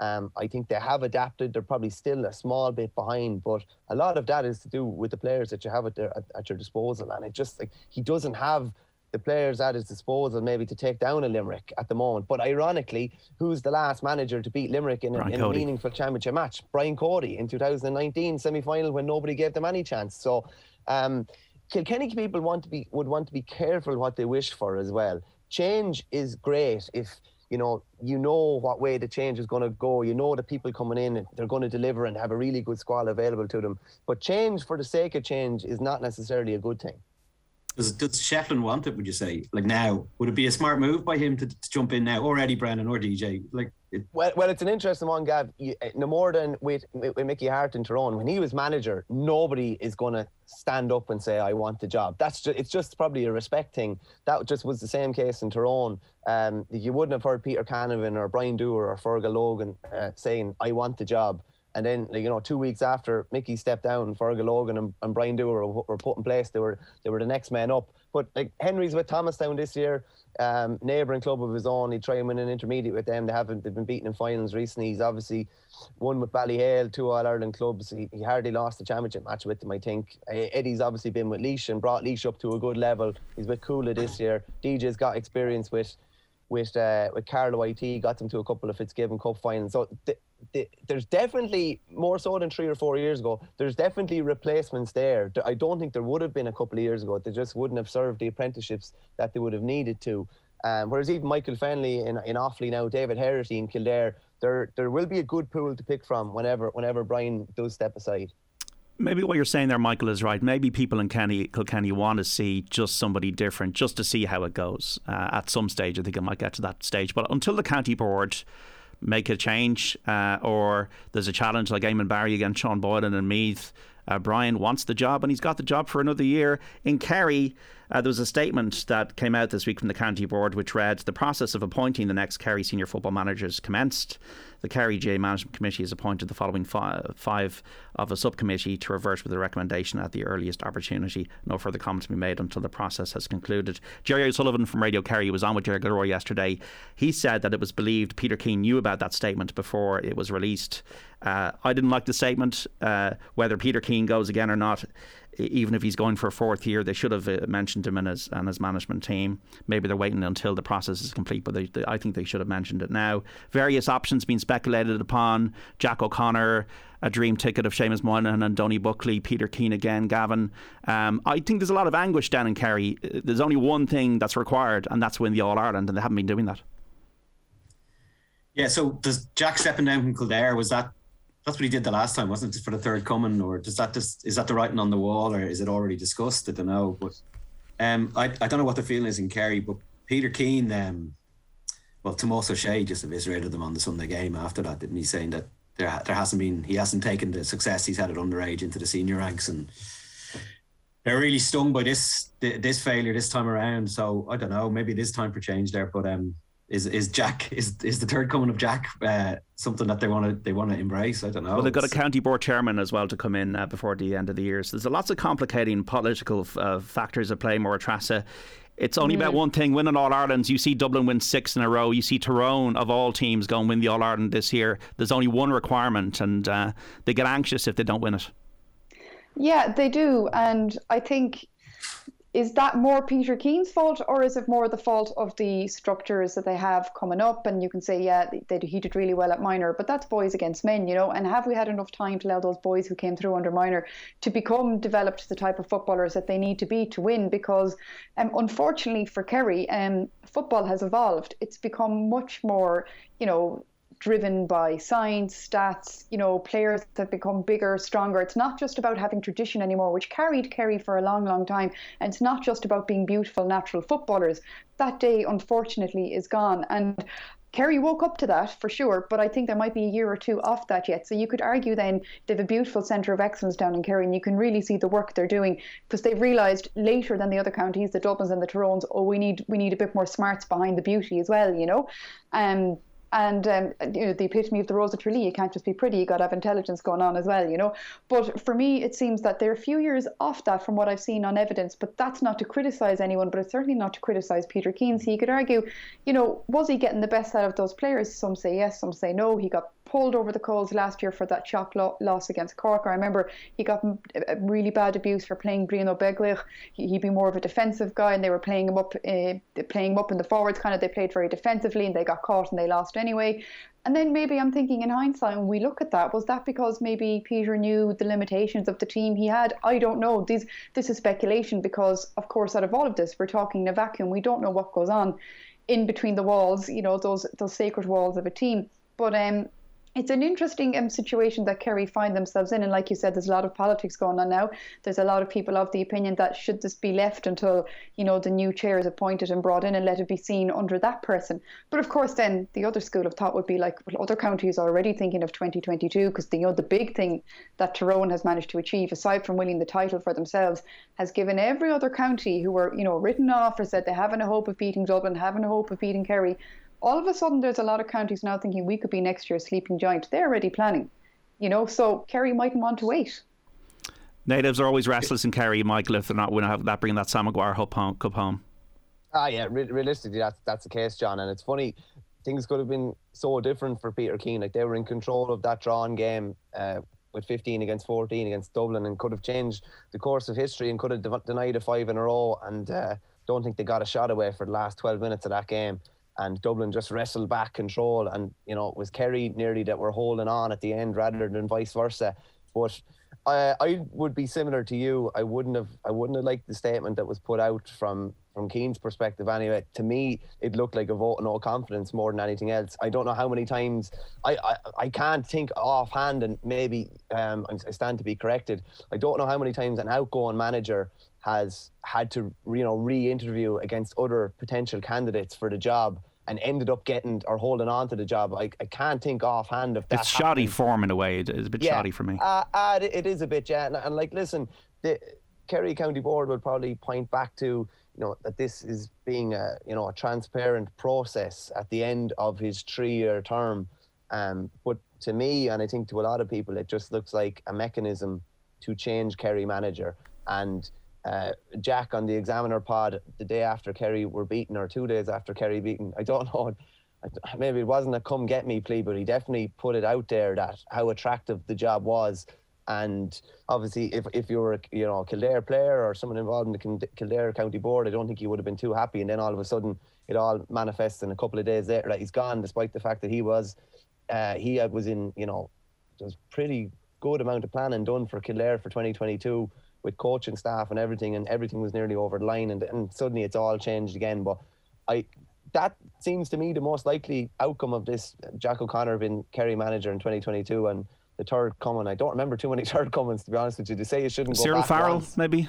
um, I think they have adapted. They're probably still a small bit behind, but a lot of that is to do with the players that you have at, their, at, at your disposal. And it just like he doesn't have the players at his disposal maybe to take down a Limerick at the moment. But ironically, who's the last manager to beat Limerick in, a, in a, meaningful championship match? Brian Cody in 2019 semi-final when nobody gave them any chance. So um, Kilkenny people want to be would want to be careful what they wish for as well. Change is great if you know, you know what way the change is going to go. You know the people coming in, they're going to deliver and have a really good squad available to them. But change for the sake of change is not necessarily a good thing. Does, does Shefflin want it? Would you say like now? Would it be a smart move by him to, to jump in now, or Eddie Brennan or DJ? Like, it... well, well, it's an interesting one, Gav. Eh, no more than with, with Mickey Hart in Tyrone. When he was manager, nobody is going to stand up and say, "I want the job." That's just it's just probably a respect thing. That just was the same case in Tyrone. Um, you wouldn't have heard Peter Canavan or Brian Dooher or Fergal Logan uh, saying, "I want the job." And then, like, you know, two weeks after Mickey stepped down, Fergal Logan and, and Brian Dooher were, were, put in place. They were they were the next men up. But like Henry's with Thomastown this year, um, neighbouring club of his own. He tried and win an intermediate with them. They haven't. They've been beaten in finals recently. He's obviously won with Ballyhale, two All Ireland clubs. He, he hardly lost the championship match with them. I think Eddie's obviously been with Laois and brought Laois up to a good level. He's with Cuala this year. DJ's got experience with with uh, with Carlow IT, got them to a couple of Fitzgibbon Cup finals. So th- th- there's definitely more so than three or four years ago. There's definitely replacements there. I don't think there would have been a couple of years ago. They just wouldn't have served the apprenticeships that they would have needed to. Um, whereas even Michael Fennelly in in Offaly now, David Herity in Kildare, there there will be a good pool to pick from whenever whenever Brian does step aside maybe what you're saying there, Michael, is right. Maybe people in Kenny, Kilkenny want to see just somebody different, just to see how it goes. Uh, at some stage, I think it might get to that stage. But until the county board make a change, uh, or there's a challenge like Eamon Barry against Sean Boylan and Meath, uh, Brian wants the job and he's got the job for another year in Kerry. Uh, there was a statement that came out this week from the county board which read the process of appointing the next Kerry senior football managers commenced. The Kerry J Management Committee has appointed the following five, five of a subcommittee to revert with a recommendation at the earliest opportunity. No further comment to be made until the process has concluded. Jerry O'Sullivan from Radio Kerry was on with Ger Gilroy yesterday. He said that it was believed Peter Keane knew about that statement before it was released. Uh, I didn't like the statement. Uh, whether Peter Keane goes again or not, even if he's going for a fourth year, they should have uh, mentioned him and his and his management team. Maybe they're waiting until the process is complete, but they, they, I think they should have mentioned it now. Various options being speculated upon: Jack O'Connor, a dream ticket of Seamus Moynihan and Donie Buckley, Peter Keane again, Gavin. Um, I think there's a lot of anguish down in Kerry. There's only one thing that's required, and that's win the All Ireland, and they haven't been doing that. Yeah, so does Jack stepping down from Kildare was that that's what he did the last time, wasn't it? For the third coming, or does that just is that the writing on the wall, or is it already discussed? I don't know, but um, I, I don't know what the feeling is in Kerry, but Peter Keane, um, well, Tomás Ó Sé just eviscerated them on the Sunday game after that, didn't he? Saying that there there hasn't been he hasn't taken the success he's had at underage into the senior ranks, and they're really stung by this this failure this time around. So I don't know, maybe it is time for change there, but um, is is Jack is is the third coming of Jack uh, something that they want to they want to embrace? I don't know. Well, they've got a county board chairman as well to come in uh, before the end of the year. So there's lots of complicating political uh, factors at play. Máire Treasa. It's only mm. about one thing: winning All Irelands. You see Dublin win six in a row. You see Tyrone of all teams go and win the All Ireland this year. There's only one requirement, and uh, they get anxious if they don't win it. Yeah, they do, and I think is that more Peter Keane's fault, or is it more the fault of the structures that they have coming up? And you can say, yeah, they, they, he did really well at minor, but that's boys against men, you know. And have we had enough time to allow those boys who came through under minor to become developed the type of footballers that they need to be to win? Because um, unfortunately for Kerry, um, football has evolved. It's become much more, you know, driven by science, stats, you know, players that become bigger, stronger. It's not just about having tradition anymore, which carried Kerry for a long, long time. And it's not just about being beautiful, natural footballers. That day, unfortunately, is gone. And Kerry woke up to that for sure, but I think there might be a year or two off that yet. So you could argue then they have a beautiful centre of excellence down in Kerry, and you can really see the work they're doing because they've realised later than the other counties, the Dublins and the Tyrones, oh, we need we need a bit more smarts behind the beauty as well, you know. Um, and um, you know the epitome of the Rose of Tralee. You can't just be pretty; you got to have intelligence going on as well, you know. But for me, it seems that they're a few years off that from what I've seen on evidence. But that's not to criticise anyone, but it's certainly not to criticise Peter Keane. So you could argue, you know, was he getting the best out of those players? Some say yes, some say no. He got pulled over the coals last year for that shock lo- loss against Cork. I remember he got really bad abuse for playing Brian Ó Beaglaoich. He, would be more of a defensive guy, and they were playing him up, uh, playing him up in the forwards. Kind of, they played very defensively, and they got caught and they lost anyway. And then maybe I'm thinking in hindsight, when we look at that, was that because maybe Peter knew the limitations of the team he had? I don't know. These, this is speculation because, of course, out of all of this, we're talking in a vacuum. We don't know what goes on in between the walls, you know, those those sacred walls of a team. But um, it's an interesting um, situation that Kerry find themselves in. And like you said, there's a lot of politics going on now. There's a lot of people of the opinion that should this be left until, you know, the new chair is appointed and brought in and let it be seen under that person. But of course, then the other school of thought would be like, well, other counties are already thinking of 2022 because, you know, the big thing that Tyrone has managed to achieve, aside from winning the title for themselves, has given every other county who were, you know, written off or said they haven't a hope of beating Dublin, haven't a hope of beating Kerry, all of a sudden there's a lot of counties now thinking we could be next year's sleeping giant. They're already planning, you know, so Kerry mightn't want to wait. Natives are always restless in Kerry, Michael, if they're not going to have that bringing that Sam Maguire cup home. Cup home. Ah, yeah, re- realistically, that's that's the case, John. And it's funny, things could have been so different for Peter Keane. Like they were in control of that drawn game uh, with 15 against 14 against Dublin, and could have changed the course of history and could have de- denied a five in a row. And uh, don't think they got a shot away for the last 12 minutes of that game and Dublin just wrestled back control. And you know, it was Kerry nearly that were holding on at the end rather than vice versa. But I, I would be similar to you. I wouldn't have I wouldn't have liked the statement that was put out from from Keane's perspective anyway. To me, it looked like a vote of no confidence more than anything else. I don't know how many times I I, I can't think offhand, and maybe um, I stand to be corrected. I don't know how many times an outgoing manager has had to you know re-interview against other potential candidates for the job and ended up getting or holding on to the job. I, I can't think offhand of that. It's shoddy form in a way. It's a bit yeah, shoddy for me. Uh, uh, it is a bit, yeah. And, and like, listen, the, Kerry County Board would probably point back to you know that this is being a you know a transparent process at the end of his three-year term. Um, but to me, and I think to a lot of people, it just looks like a mechanism to change Kerry manager. And uh, Jack on the Examiner pod the day after Kerry were beaten, or two days after Kerry beaten, I don't know. Maybe it wasn't a come get me plea, but he definitely put it out there that how attractive the job was and obviously, if, if you were a you know Kildare player or someone involved in the Kildare County Board, I don't think he would have been too happy. And then all of a sudden, it all manifests in a couple of days later that he's gone, despite the fact that he was uh, he was in you know there's pretty good amount of planning done for Kildare for 2022 with coaching staff and everything, and everything was nearly over the line, and, and suddenly it's all changed again. But I that seems to me the most likely outcome of this Jack O'Connor being Kerry manager in 2022 and the third coming. I don't remember too many third comings to be honest with you. To say you shouldn't Cyril go Farrell, once. maybe.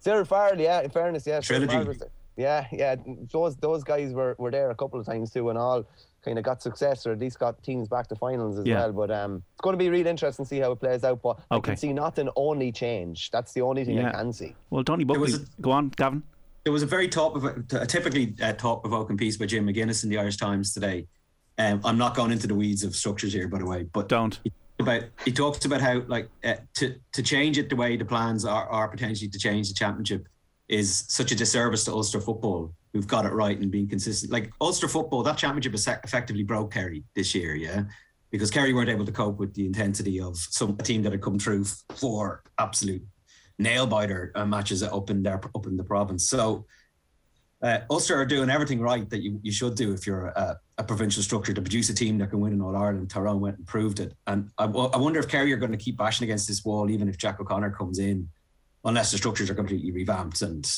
Cyril Farrell, yeah. In fairness, yeah. Trilogy. Yeah, yeah. Those those guys were, were there a couple of times too, and all kind of got success or at least got teams back to finals as Yeah. well. But um, it's going to be really interesting to see how it plays out. But I can see nothing only change. That's the only thing Yeah. I can see. Well, Donie Buckley, was go on, Gavin. There was a very thought a typically uh, thought provoking piece by Jim McGuinness in the Irish Times today. Um, I'm not going into the weeds of structures here, by the way, but don't. About he talks about how like uh, to to change it the way the plans are are potentially to change the championship is such a disservice to Ulster football. Who've got it right and being consistent. Like Ulster football, that championship effectively broke Kerry this year, yeah, because Kerry weren't able to cope with the intensity of some a team that had come through four absolute nail biter uh, matches up in their up in the province. So uh, Ulster are doing everything right that you, you should do if you're a, a provincial structure to produce a team that can win in All Ireland. Tyrone went and proved it. And I, I wonder if Kerry are going to keep bashing against this wall, even if Jack O'Connor comes in, unless the structures are completely revamped and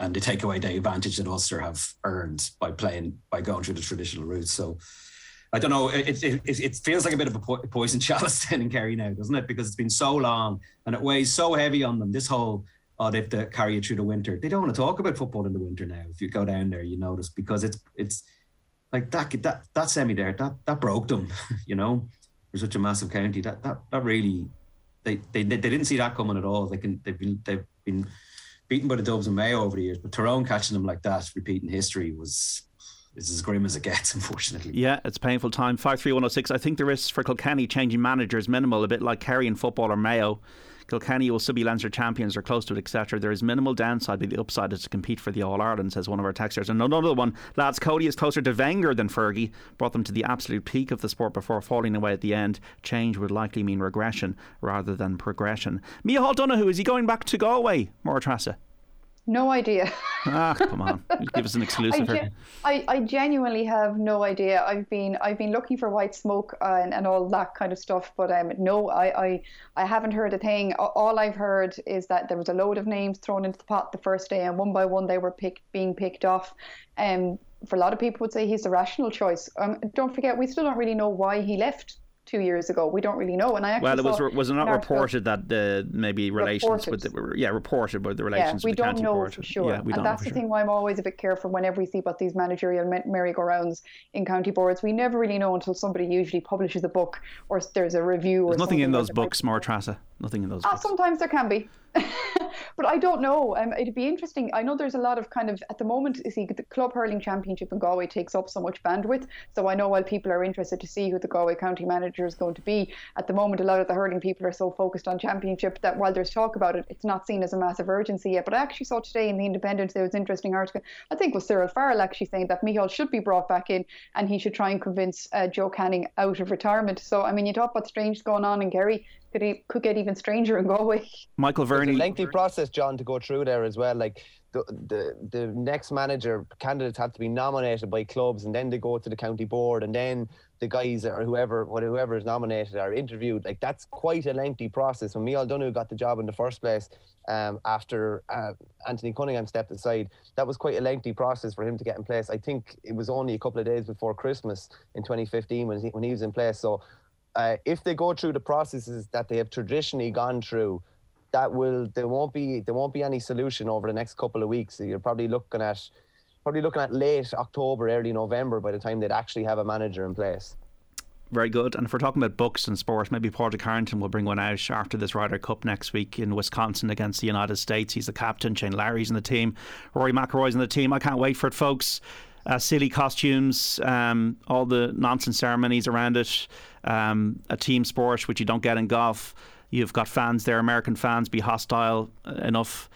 and they take away the advantage that Ulster have earned by playing by going through the traditional routes. So I don't know. It, it, it, feels like a bit of a po- poison chalice then in Kerry now, doesn't it? Because it's been so long and it weighs so heavy on them. This whole oh, they have to carry it through the winter. They don't want to talk about football in the winter now. If you go down there, you notice because it's it's like that that that semi there that that broke them. You know, for such a massive county, that that that really they they they didn't see that coming at all. They can they've been they've been beaten by the Dubs and Mayo over the years, but Tyrone catching them like that, repeating history was is as grim as it gets, unfortunately. Yeah, it's painful time. 53106. I think the risks for Kilkenny changing managers minimal, a bit like Kerry in football or Mayo. Kilkenny will still be Leinster champions or close to it, etc. There is minimal downside, but the upside is to compete for the All Ireland, says one of our texters. And another one, lads, Cody is closer to Wenger than Fergie, brought them to the absolute peak of the sport before falling away at the end. Change would likely mean regression rather than progression. Micheál Donoghue, is he going back to Galway, Máire Treasa? No idea. Ah, come on, give us an I, exclusive ge- I, I genuinely have no idea. I've been I've been looking for white smoke and, and all that kind of stuff, but um, no, I, I I haven't heard a thing. All I've heard is that there was a load of names thrown into the pot the first day, and one by one they were picked, being picked off. Um, for a lot of people would say he's the rational choice. Um, don't forget, we still don't really know why he left two years ago. We don't really know. And I actually Well, it was was it not reported that the maybe relations with the yeah reported but the relations yeah, we don't county know board. for sure. Yeah, we and that's the sure. thing why I'm always a bit careful whenever we see about these managerial merry-go-rounds in county boards. We never really know until somebody usually publishes a book or there's a review or There's nothing in those books, Máire Treasa. Nothing in those Ah, books. sometimes there can be. but I don't know. Um, it'd be interesting. I know there's a lot of kind of at the moment. You see, the club hurling championship in Galway takes up so much bandwidth. So I know while people are interested to see who the Galway county manager is going to be, at the moment a lot of the hurling people are so focused on championship that while there's talk about it, it's not seen as a massive urgency yet. But I actually saw today in the Independent there was an interesting article. I think was Cyril Farrell actually saying that Micheál should be brought back in and he should try and convince uh, Joe Canning out of retirement. So I mean, you talk about strange going on in Kerry. Could, he, could get even stranger in Galway. Michael It's a Verney. lengthy process, John, to go through there as well. Like the, the the next manager candidates have to be nominated by clubs, and then they go to the county board, and then the guys or whoever whoever is nominated are interviewed. Like that's quite a lengthy process. When Micheál Donoghue got the job in the first place, um, after uh, Anthony Cunningham stepped aside, that was quite a lengthy process for him to get in place. I think it was only a couple of days before Christmas in 2015 when he, when he was in place. So. Uh, if they go through the processes that they have traditionally gone through, that will there won't be there won't be any solution over the next couple of weeks. You're probably looking at probably looking at late October, early November by the time they'd actually have a manager in place. Very good. And if we're talking about books and sport, maybe Padraig Harrington will bring one out after this Ryder Cup next week in Wisconsin against the United States. He's the captain. Shane Lowry's in the team. Rory McIlroy's in the team. I can't wait for it, folks. Uh, silly costumes, um, all the nonsense ceremonies around it. Um, a team sport, which you don't get in golf. You've got fans there, American fans, be hostile enough.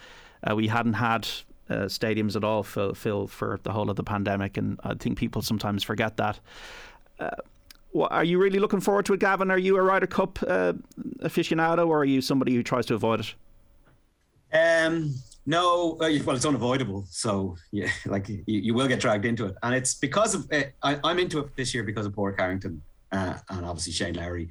Uh, we hadn't had uh, stadiums at all fill, fill for the whole of the pandemic, and I think people sometimes forget that. Uh, are you really looking forward to it, Gavin? Are you a Ryder Cup uh, aficionado, or are you somebody who tries to avoid it? Um, no, uh, well, it's unavoidable. So yeah, like you, you will get dragged into it, and it's because of uh, I, am into it this year because of Padraig Harrington uh, and obviously Shane Lowry.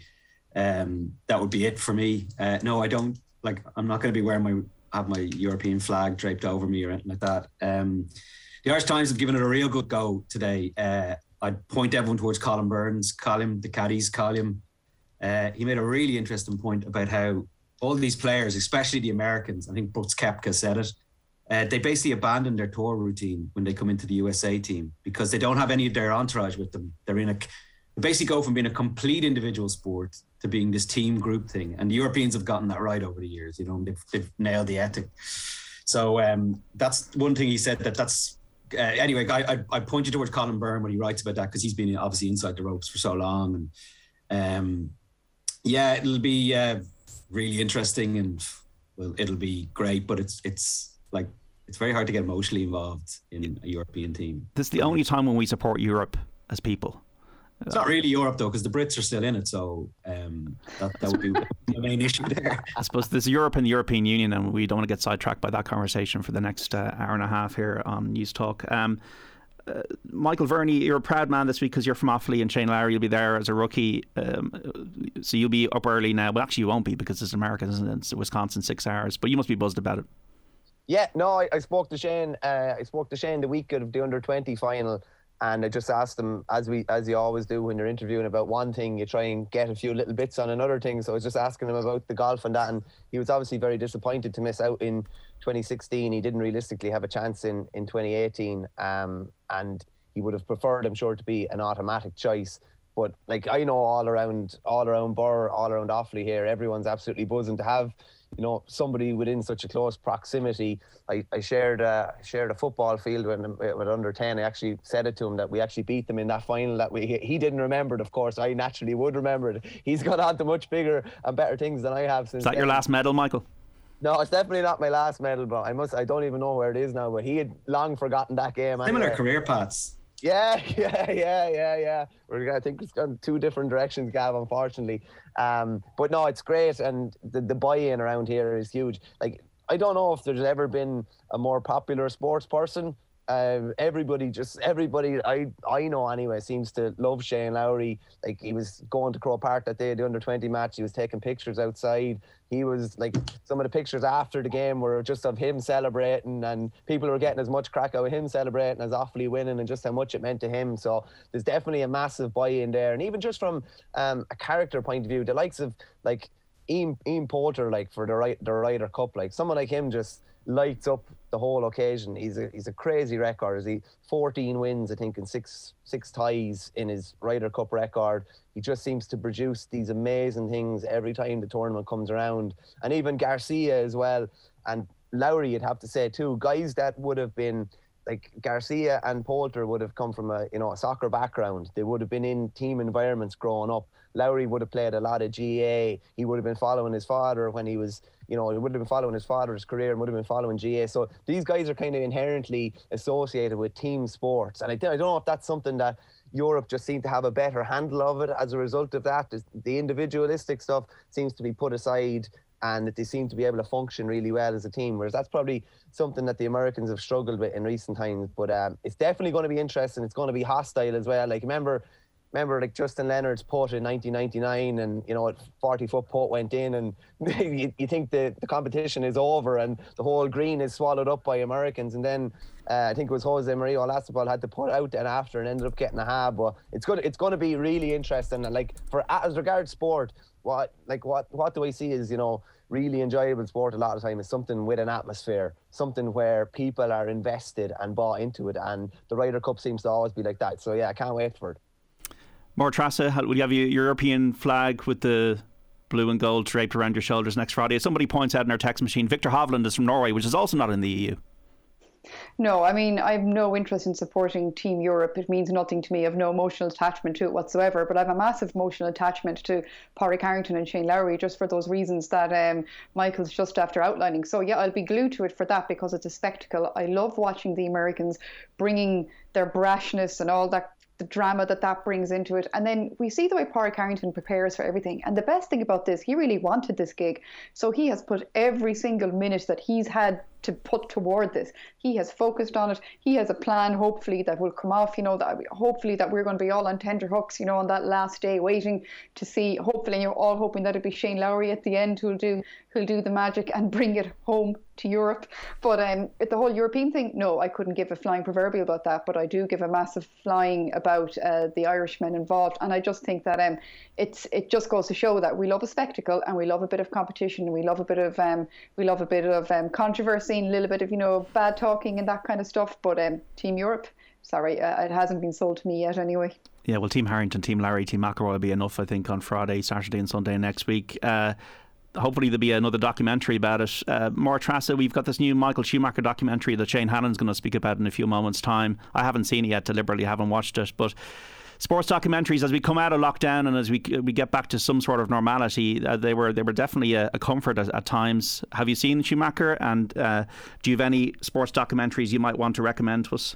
Um, that would be it for me. Uh, no, I don't like. I'm not going to be wearing my have my European flag draped over me or anything like that. Um, the Irish Times have given it a real good go today. Uh, I'd point everyone towards Colin Byrne's, Colin, the caddies, Colin. Uh, he made a really interesting point about how all these players, especially the Americans, I think Brooks Koepka said it, uh, they basically abandon their tour routine when they come into the USA team because they don't have any of their entourage with them. They're in a, they basically go from being a complete individual sport to being this team group thing. And the Europeans have gotten that right over the years. You know, they've, they've nailed the ethic. So um, that's one thing he said that that's uh, anyway. I, I, I point you towards Colin Byrne when he writes about that because he's been obviously inside the ropes for so long. And um, yeah, it'll be uh, really interesting and well, it'll be great. But it's it's like it's very hard to get emotionally involved in a European team. This is the only time when we support Europe as people. It's not really Europe though, because the Brits are still in it. So um, that, that would be the main issue there. I suppose there's Europe and the European Union, and we don't want to get sidetracked by that conversation for the next uh, hour and a half here on Newstalk. Um, uh, Michael Verney, you're a proud man this week because you're from Offaly and Shane Lowry, you'll be there as a rookie. Um, so you'll be up early now. Well, actually, you won't be because it's America, isn't it? It's Wisconsin, six hours. But you must be buzzed about it. Yeah, no, I, I spoke to Shane. Uh, I spoke to Shane the week of the under 20 final and I just asked him, as we as you always do when you're interviewing about one thing, you try and get a few little bits on another thing. So I was just asking him about the golf and that, and he was obviously very disappointed to miss out in 2016. He didn't realistically have a chance in in 2018, um, and he would have preferred, I'm sure, to be an automatic choice. But like I know all around, all around Birr, all around Offaly here, everyone's absolutely buzzing to have you know somebody within such a close proximity. I, I shared uh, shared a football field with, him with under ten. I actually said it to him that we actually beat them in that final. That we he didn't remember it. Of course, I naturally would remember it. He's got on to much bigger and better things than I have since. Is that then. your last medal, Michael? No, it's definitely not my last medal, but I must. I don't even know where it is now. But he had long forgotten that game. Similar anyway. career paths. Yeah, yeah, yeah, yeah, yeah. We're I think it's gone two different directions, Gav. Unfortunately, um, but no, it's great, and the the buy-in around here is huge. Like I don't know if there's ever been a more popular sports person um, everybody just everybody I I know anyway seems to love Shane Lowry. Like he was going to Croke Park that day, the under twenty match. He was taking pictures outside. He was like some of the pictures after the game were just of him celebrating, and people were getting as much crack out of him celebrating as Offaly winning, and just how much it meant to him. So there's definitely a massive buy-in there, and even just from um, a character point of view, the likes of like Ian, Ian Poulter, like for the right the Ryder Cup, like someone like him just lights up the whole occasion. He's a he's a crazy record. Is he 14 wins, I think, and six six ties in his Ryder Cup record. He just seems to produce these amazing things every time the tournament comes around. And even Garcia as well. And Lowry, you'd have to say too, guys that would have been like Garcia and Poulter would have come from a you know a soccer background. They would have been in team environments growing up. Lowry would have played a lot of GA. He would have been following his father when he was, you know, he would have been following his father's career and would have been following GAA. So these guys are kind of inherently associated with team sports. And I, I don't know if that's something that Europe just seemed to have a better handle of it as a result of that. The individualistic stuff seems to be put aside and that they seem to be able to function really well as a team. Whereas that's probably something that the Americans have struggled with in recent times. But um, it's definitely going to be interesting. It's going to be hostile as well. Like remember remember like Justin Leonard's putt in 1999 and you know a 40 foot putt went in and you, you, think the, the competition is over and the whole green is swallowed up by Americans. And then uh, I think it was Jose Maria Olazabal had to put out and after and ended up getting a half. But it's good it's going to be really interesting. And like for as regards sport what like what what do I see is you know really enjoyable sport a lot of time is something with an atmosphere something where people are invested and bought into it. And the Ryder Cup seems to always be like that. So yeah I can't wait for it Máire Treasa, will you have your European flag with the blue and gold draped around your shoulders next Friday? Somebody points out in our text machine, Viktor Hovland is from Norway, which is also not in the EU. No, I mean, I have no interest in supporting Team Europe. It means nothing to me. I have no emotional attachment to it whatsoever. But I have a massive emotional attachment to Pádraig Harrington and Shane Lowry just for those reasons that um, Michael's just after outlining. So, yeah, I'll be glued to it for that because it's a spectacle. I love watching the Americans bringing their brashness and all that the drama that that brings into it. And then we see the way Pádraig Harrington prepares for everything. And the best thing about this, he really wanted this gig. So he has put every single minute that he's had to put toward this. He has focused on it. He has a plan, hopefully, that will come off, you know, that hopefully that we're going to be all on tender hooks, you know, on that last day, waiting to see, hopefully, you're all hoping that it'll be Shane Lowry at the end who'll do who'll do the magic and bring it home to Europe. But um, the whole European thing, no, I couldn't give a flying proverbial about that, but I do give a massive flying about uh, the Irishmen involved. And I just think that um, it's it just goes to show that we love a spectacle and we love a bit of competition and we love a bit of um, we love a bit of um, controversy and a little bit of you know bad talking and that kind of stuff. But um, Team Europe, sorry, uh, it hasn't been sold to me yet anyway. Yeah, well, Team Harrington, Team Lowry, Team McIlroy will be enough, I think, on Friday, Saturday, and Sunday next week. Uh, hopefully there'll be another documentary about it. Uh, Máire Treasa, we've got this new Michael Schumacher documentary that Shane Hannon's going to speak about in a few moments' time. I haven't seen it yet, deliberately haven't watched it, but sports documentaries as we come out of lockdown and as we we get back to some sort of normality, uh, they were they were definitely a, a comfort at, at, times. Have you seen Schumacher? And uh, do you have any sports documentaries you might want to recommend to us?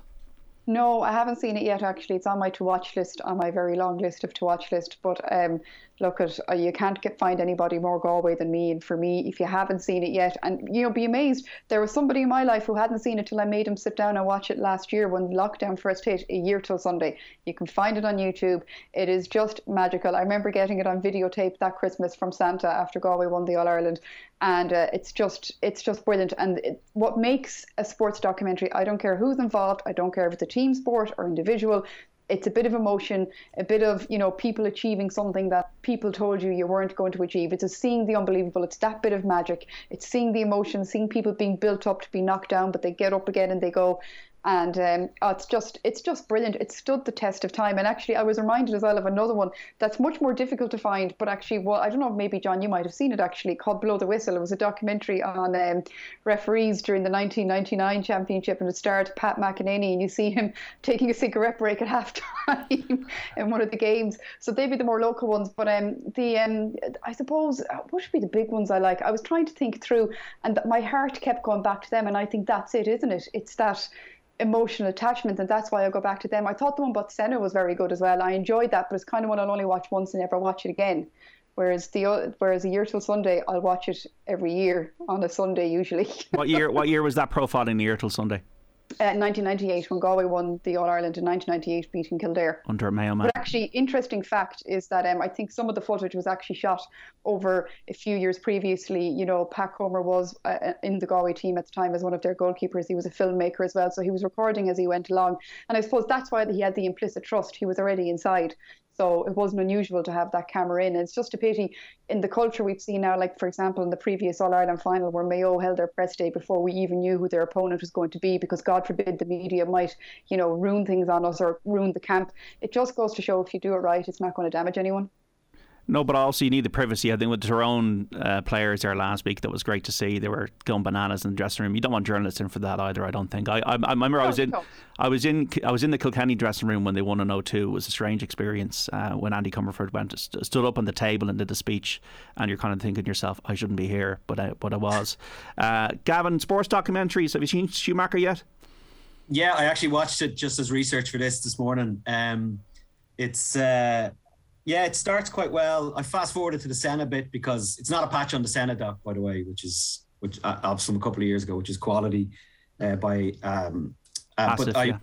No, I haven't seen it yet. Actually, it's on my to watch list, on my very long list of to watch list. But um, look at uh, you can't get, find anybody more Galway than me. And for me, if you haven't seen it yet, and you know, be amazed. There was somebody in my life who hadn't seen it till I made him sit down and watch it last year when lockdown first hit, a year till Sunday. You can find it on YouTube. It is just magical. I remember getting it on videotape that Christmas from Santa after Galway won the All Ireland, and uh, it's just it's just brilliant. And it, what makes a sports documentary, I don't care who's involved. I don't care if it's a team sport or individual it's a bit of emotion, a bit of you know people achieving something that people told you you weren't going to achieve. It's a seeing the unbelievable. It's that bit of magic. It's seeing the emotion, seeing people being built up to be knocked down, but they get up again and they go and um, oh, it's just it's just brilliant. It stood the test of time. And actually, I was reminded as well of another one that's much more difficult to find, but actually, well, I don't know, maybe John, you might have seen it actually, called Blow the Whistle. It was a documentary on um, referees during the 1999 championship, and it starred Pat McEnaney, and you see him taking a cigarette break at halftime in one of the games. So they'd be the more local ones. But um, the um, I suppose uh, what should be the big ones I like? I was trying to think through, and my heart kept going back to them, and I think that's it, isn't it? It's that emotional attachment, and that's why I go back to them. I thought the one about Senna was very good as well. I enjoyed that, but it's kind of one I'll only watch once and never watch it again. Whereas the whereas a year till Sunday, I'll watch it every year on a Sunday usually. what year? What year was that profiling the year till Sunday? Uh, 1998 when Galway won the All Ireland in 1998, beating Kildare. Under Mayo Man. But actually, interesting fact is that um, I think some of the footage was actually shot over a few years previously. You know, Pat Comer was uh, uh, in the Galway team at the time as one of their goalkeepers. He was a filmmaker as well, so he was recording as he went along. And I suppose that's why he had the implicit trust. He was already inside. So it wasn't unusual to have that camera in. It's just a pity in the culture we've seen now, like for example in the previous All Ireland final where Mayo held their press day before we even knew who their opponent was going to be, because God forbid the media might, you know, ruin things on us or ruin the camp. It just goes to show if you do it right, it's not going to damage anyone. No, but also you need the privacy. I think with their own uh, players there last week, that was great to see. They were going bananas in the dressing room. You don't want journalists in for that either. I don't think. I, I, I remember I was in, I was in, I was in the Kilkenny dressing room when they won an 2 It was a strange experience uh, when Andy Comerford went stood up on the table and did the speech, and you're kind of thinking to yourself, I shouldn't be here, but I, but I was. Uh, Gavin, sports documentaries. Have you seen Schumacher yet? Yeah, I actually watched it just as research for this this morning. Um, it's uh, yeah, it starts quite well. I fast forwarded to the Senna bit because it's not a patch on the Senna doc, by the way, which is which uh, from a couple of years ago, which is quality uh, by um, uh, Asif, but I, yeah.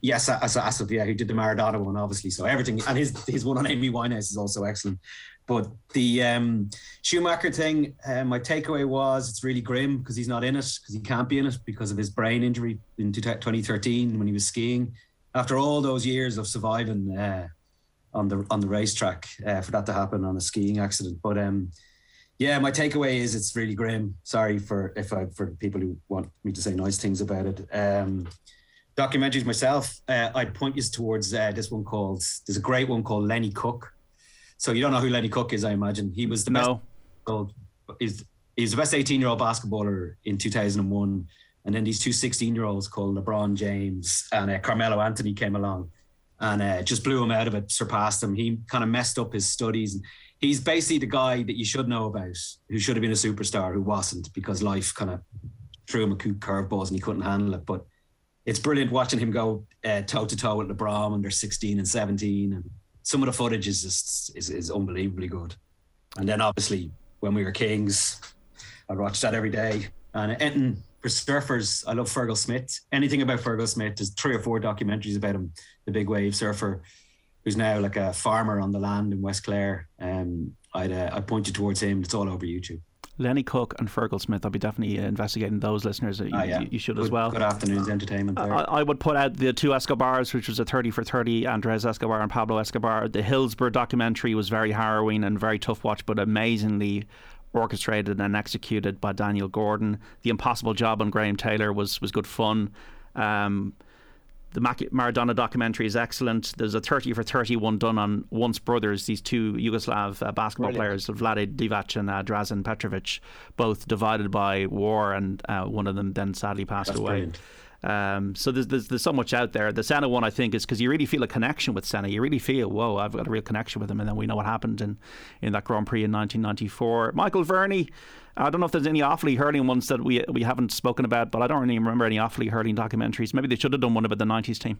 yes, as Asif, yeah, who did the Maradona one, obviously. So everything and his his one on Amy Winehouse is also excellent. But the um, Schumacher thing, uh, my takeaway was it's really grim because he's not in it because he can't be in it because of his brain injury in 2013 when he was skiing. After all those years of surviving, uh, on the on the racetrack uh, for that to happen on a skiing accident. But um, yeah, my takeaway is it's really grim. Sorry for if I for people who want me to say nice things about it. Um, documentaries myself, uh, I'd point you towards uh, this one called. There's a great one called Lenny Cooke. So you don't know who Lenny Cooke is, I imagine. He was the no. best. He's, he's the best 18 year old basketballer in 2001. And then these two 16 year olds called LeBron James and uh, Carmelo Anthony came along and uh, just blew him out of it, surpassed him. He kind of messed up his studies. And He's basically the guy that you should know about, who should have been a superstar, who wasn't because life kind of threw him a coup curveballs and he couldn't handle it. But it's brilliant watching him go toe to toe with LeBron when they're 16 and 17. And some of the footage is just is, is unbelievably good. And then obviously when we were kings, I watched that every day. And Enton for surfers, I love Fergal Smith. Anything about Fergal Smith, there's three or four documentaries about him, the big wave surfer, who's now like a farmer on the land in West Clare. Um, I'd uh, I'd point you towards him. It's all over YouTube. Lenny Cooke and Fergal Smith. I'll be definitely investigating those listeners. You, Ah, yeah. you, should good, as well. Good afternoon's entertainment there. I, I would put out the two Escobars, which was a 30 for 30, Andres Escobar and Pablo Escobar. The Hillsborough documentary was very harrowing and very tough watch, but amazingly orchestrated and executed by Daniel Gordon. The Impossible Job on Graham Taylor was, was good fun. Um, the Maradona documentary is excellent. There's a 30 for 31 done on Once Brothers, these two Yugoslav uh, basketball Brilliant. players, Vlade Divac and uh, Drazen Petrovic, both divided by war, and uh, one of them then sadly passed That's away. brilliant. Um, so there's, there's there's so much out there. The Senna one, I think, is because you really feel a connection with Senna. You really feel, whoa, I've got a real connection with him. And then we know what happened in, in that Grand Prix in 1994. Michael Verney, I don't know if there's any Offaly hurling ones that we we haven't spoken about, but I don't really remember any Offaly hurling documentaries. Maybe they should have done one about the 90s team.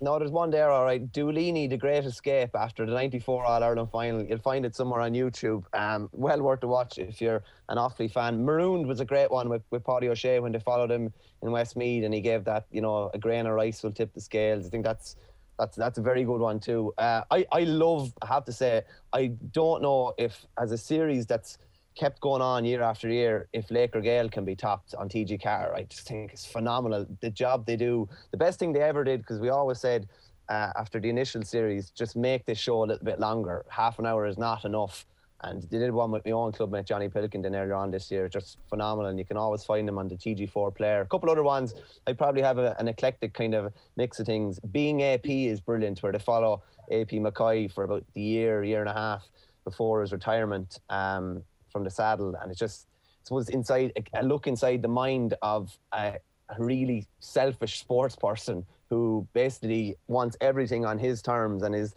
No, there's one there, all right. Doolini, The Great Escape, after the 94 All Ireland final. You'll find it somewhere on YouTube. Um, well worth a watch if you're an Offaly fan. Marooned was a great one with, with Páidí Ó Sé when they followed him in Westmeath and he gave that, you know, a grain of rice will tip the scales. I think that's that's that's a very good one too. Uh, I, I love, I have to say, I don't know if as a series that's kept going on year after year, if Laochra Gael can be topped on TG4, I just think it's phenomenal. The job they do, the best thing they ever did, because we always said uh, after the initial series, just make this show a little bit longer. Half an hour is not enough. And they did one with my own clubmate Johnny Pilkington earlier on this year, just phenomenal. And you can always find them on the TG4 player. A couple other ones, I probably have a, an eclectic kind of mix of things. Being AP is brilliant, where they follow AP McCoy for about the year, year and a half before his retirement um, from the saddle. And it's just, I suppose, inside a look inside the mind of a, really selfish sports person who basically wants everything on his terms and is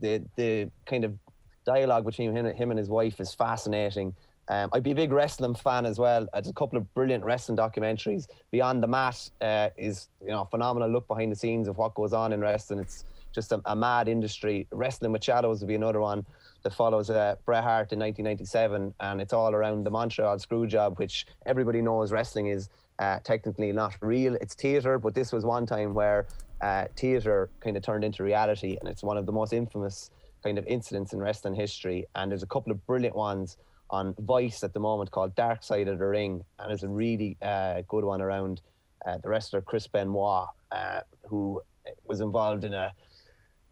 the the kind of dialogue between him, him and his wife is fascinating. Um, I'd be a big wrestling fan as well. There's a couple of brilliant wrestling documentaries. Beyond the Mat uh, is you know a phenomenal look behind the scenes of what goes on in wrestling. It's just a, a mad industry. Wrestling with Shadows would be another one that follows uh, Bret Hart in 1997, and it's all around the Montreal Screwjob, which everybody knows wrestling is uh, technically not real. It's theatre, but this was one time where uh, theatre kind of turned into reality, and it's one of the most infamous kind of incidents in wrestling history. And there's a couple of brilliant ones on Vice at the moment called Dark Side of the Ring, and there's a really uh, good one around uh, the wrestler Chris Benoit, uh, who was involved in a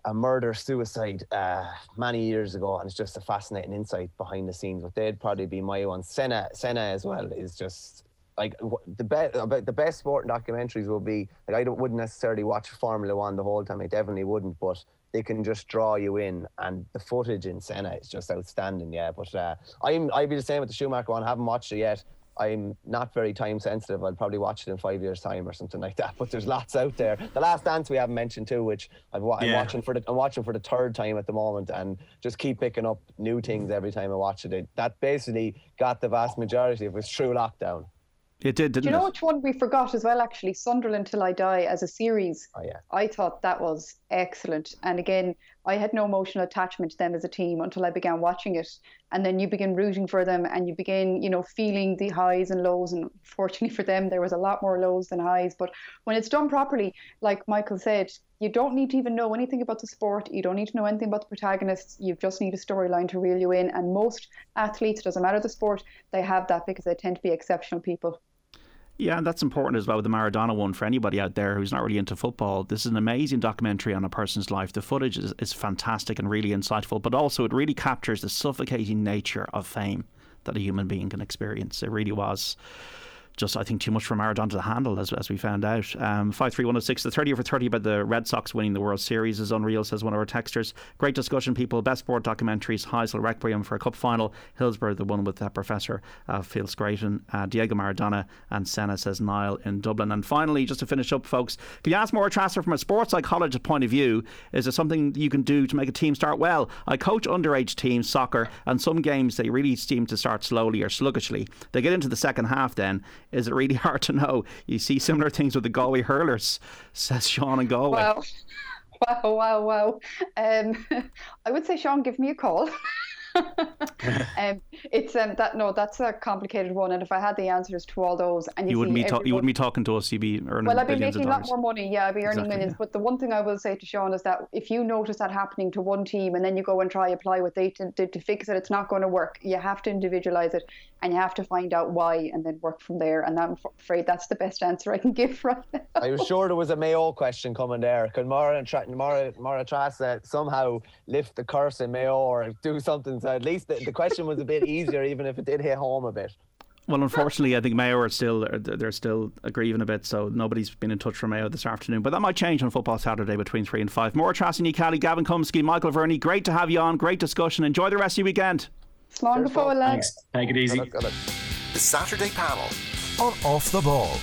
a murder suicide uh, many years ago, and it's just a fascinating insight behind the scenes. But they'd probably be my one. Senna, Senna as well is just like the best. About the best sporting documentaries will be like I wouldn't necessarily watch Formula One the whole time. I definitely wouldn't, but they can just draw you in, and the footage in Senna is just outstanding. Yeah, but uh, I'm I'd be the same with the Schumacher one. I haven't watched it yet. I'm not very time sensitive. I'll probably watch it in five years' time or something like that. But there's lots out there. The Last Dance we haven't mentioned too, which I've, I'm Yeah. watching for the I'm watching for the third time at the moment, and just keep picking up new things every time I watch it. it that basically got the vast majority of it through lockdown. It did, didn't Do you know it? which one we forgot as well? Actually, Sunderland Till I Die as a series. Oh yeah. I thought that was excellent. And again, I had no emotional attachment to them as a team until I began watching it. And then you begin rooting for them and you begin, you know, feeling the highs and lows. And fortunately for them, there was a lot more lows than highs. But when it's done properly, like Michael said, you don't need to even know anything about the sport. You don't need to know anything about the protagonists. You just need a storyline to reel you in. And most athletes, doesn't matter the sport, they have that because they tend to be exceptional people. Yeah, and that's important as well with the Maradona one for anybody out there who's not really into football. This is an amazing documentary on a person's life. The footage is, is fantastic and really insightful, but also it really captures the suffocating nature of fame that a human being can experience. It really was just I think too much for Maradona to handle, as, as we found out. Um, five three one zero six. The thirty over thirty about the Red Sox winning the World Series is unreal, says one of our texters. Great discussion, people. Best sport documentaries: Heysel Requiem for a Cup Final, Hillsborough, the one with that professor uh, great, and uh, Diego Maradona and Senna says Niall in Dublin. And finally, just to finish up, folks, can you ask more transfer from a sports psychologist point of view? Is there something you can do to make a team start well? I coach underage teams soccer, and some games they really seem to start slowly or sluggishly. They get into the second half then is it really hard to know? You see similar things with the Galway hurlers, says Sean and Galway. Wow. Wow, wow, wow. Um, I would say, Sean, give me a call. um, it's um, that no, that's a complicated one. And if I had the answers to all those, and you, you wouldn't be ta- you wouldn't be talking to us. You'd be earning well, I'd be making a lot more money. Yeah, I'd be earning Exactly, millions. yeah. But the one thing I will say to Sean is that if you notice that happening to one team and then you go and try apply what they did to, to fix it, it's not going to work. You have to individualize it, and you have to find out why, and then work from there. And I'm afraid that's the best answer I can give right now. I was sure there was a Mayo question coming there. Could Mara and Tra- Mara, Máire Treasa somehow lift the curse in Mayo or do something? So at least the, the question was a bit easier, even if it did hit home a bit. Well, unfortunately, I think Mayo are still uh, they're still grieving a bit, so nobody's been in touch from Mayo this afternoon. But that might change on Football Saturday between three and five. Máire Treasa Ní Cheallaigh, Gavin Cummiskey, Michael Verney. Great to have you on. Great discussion. Enjoy the rest of your weekend. Slán go fóill le. Take it easy. The Saturday panel on Off the Ball.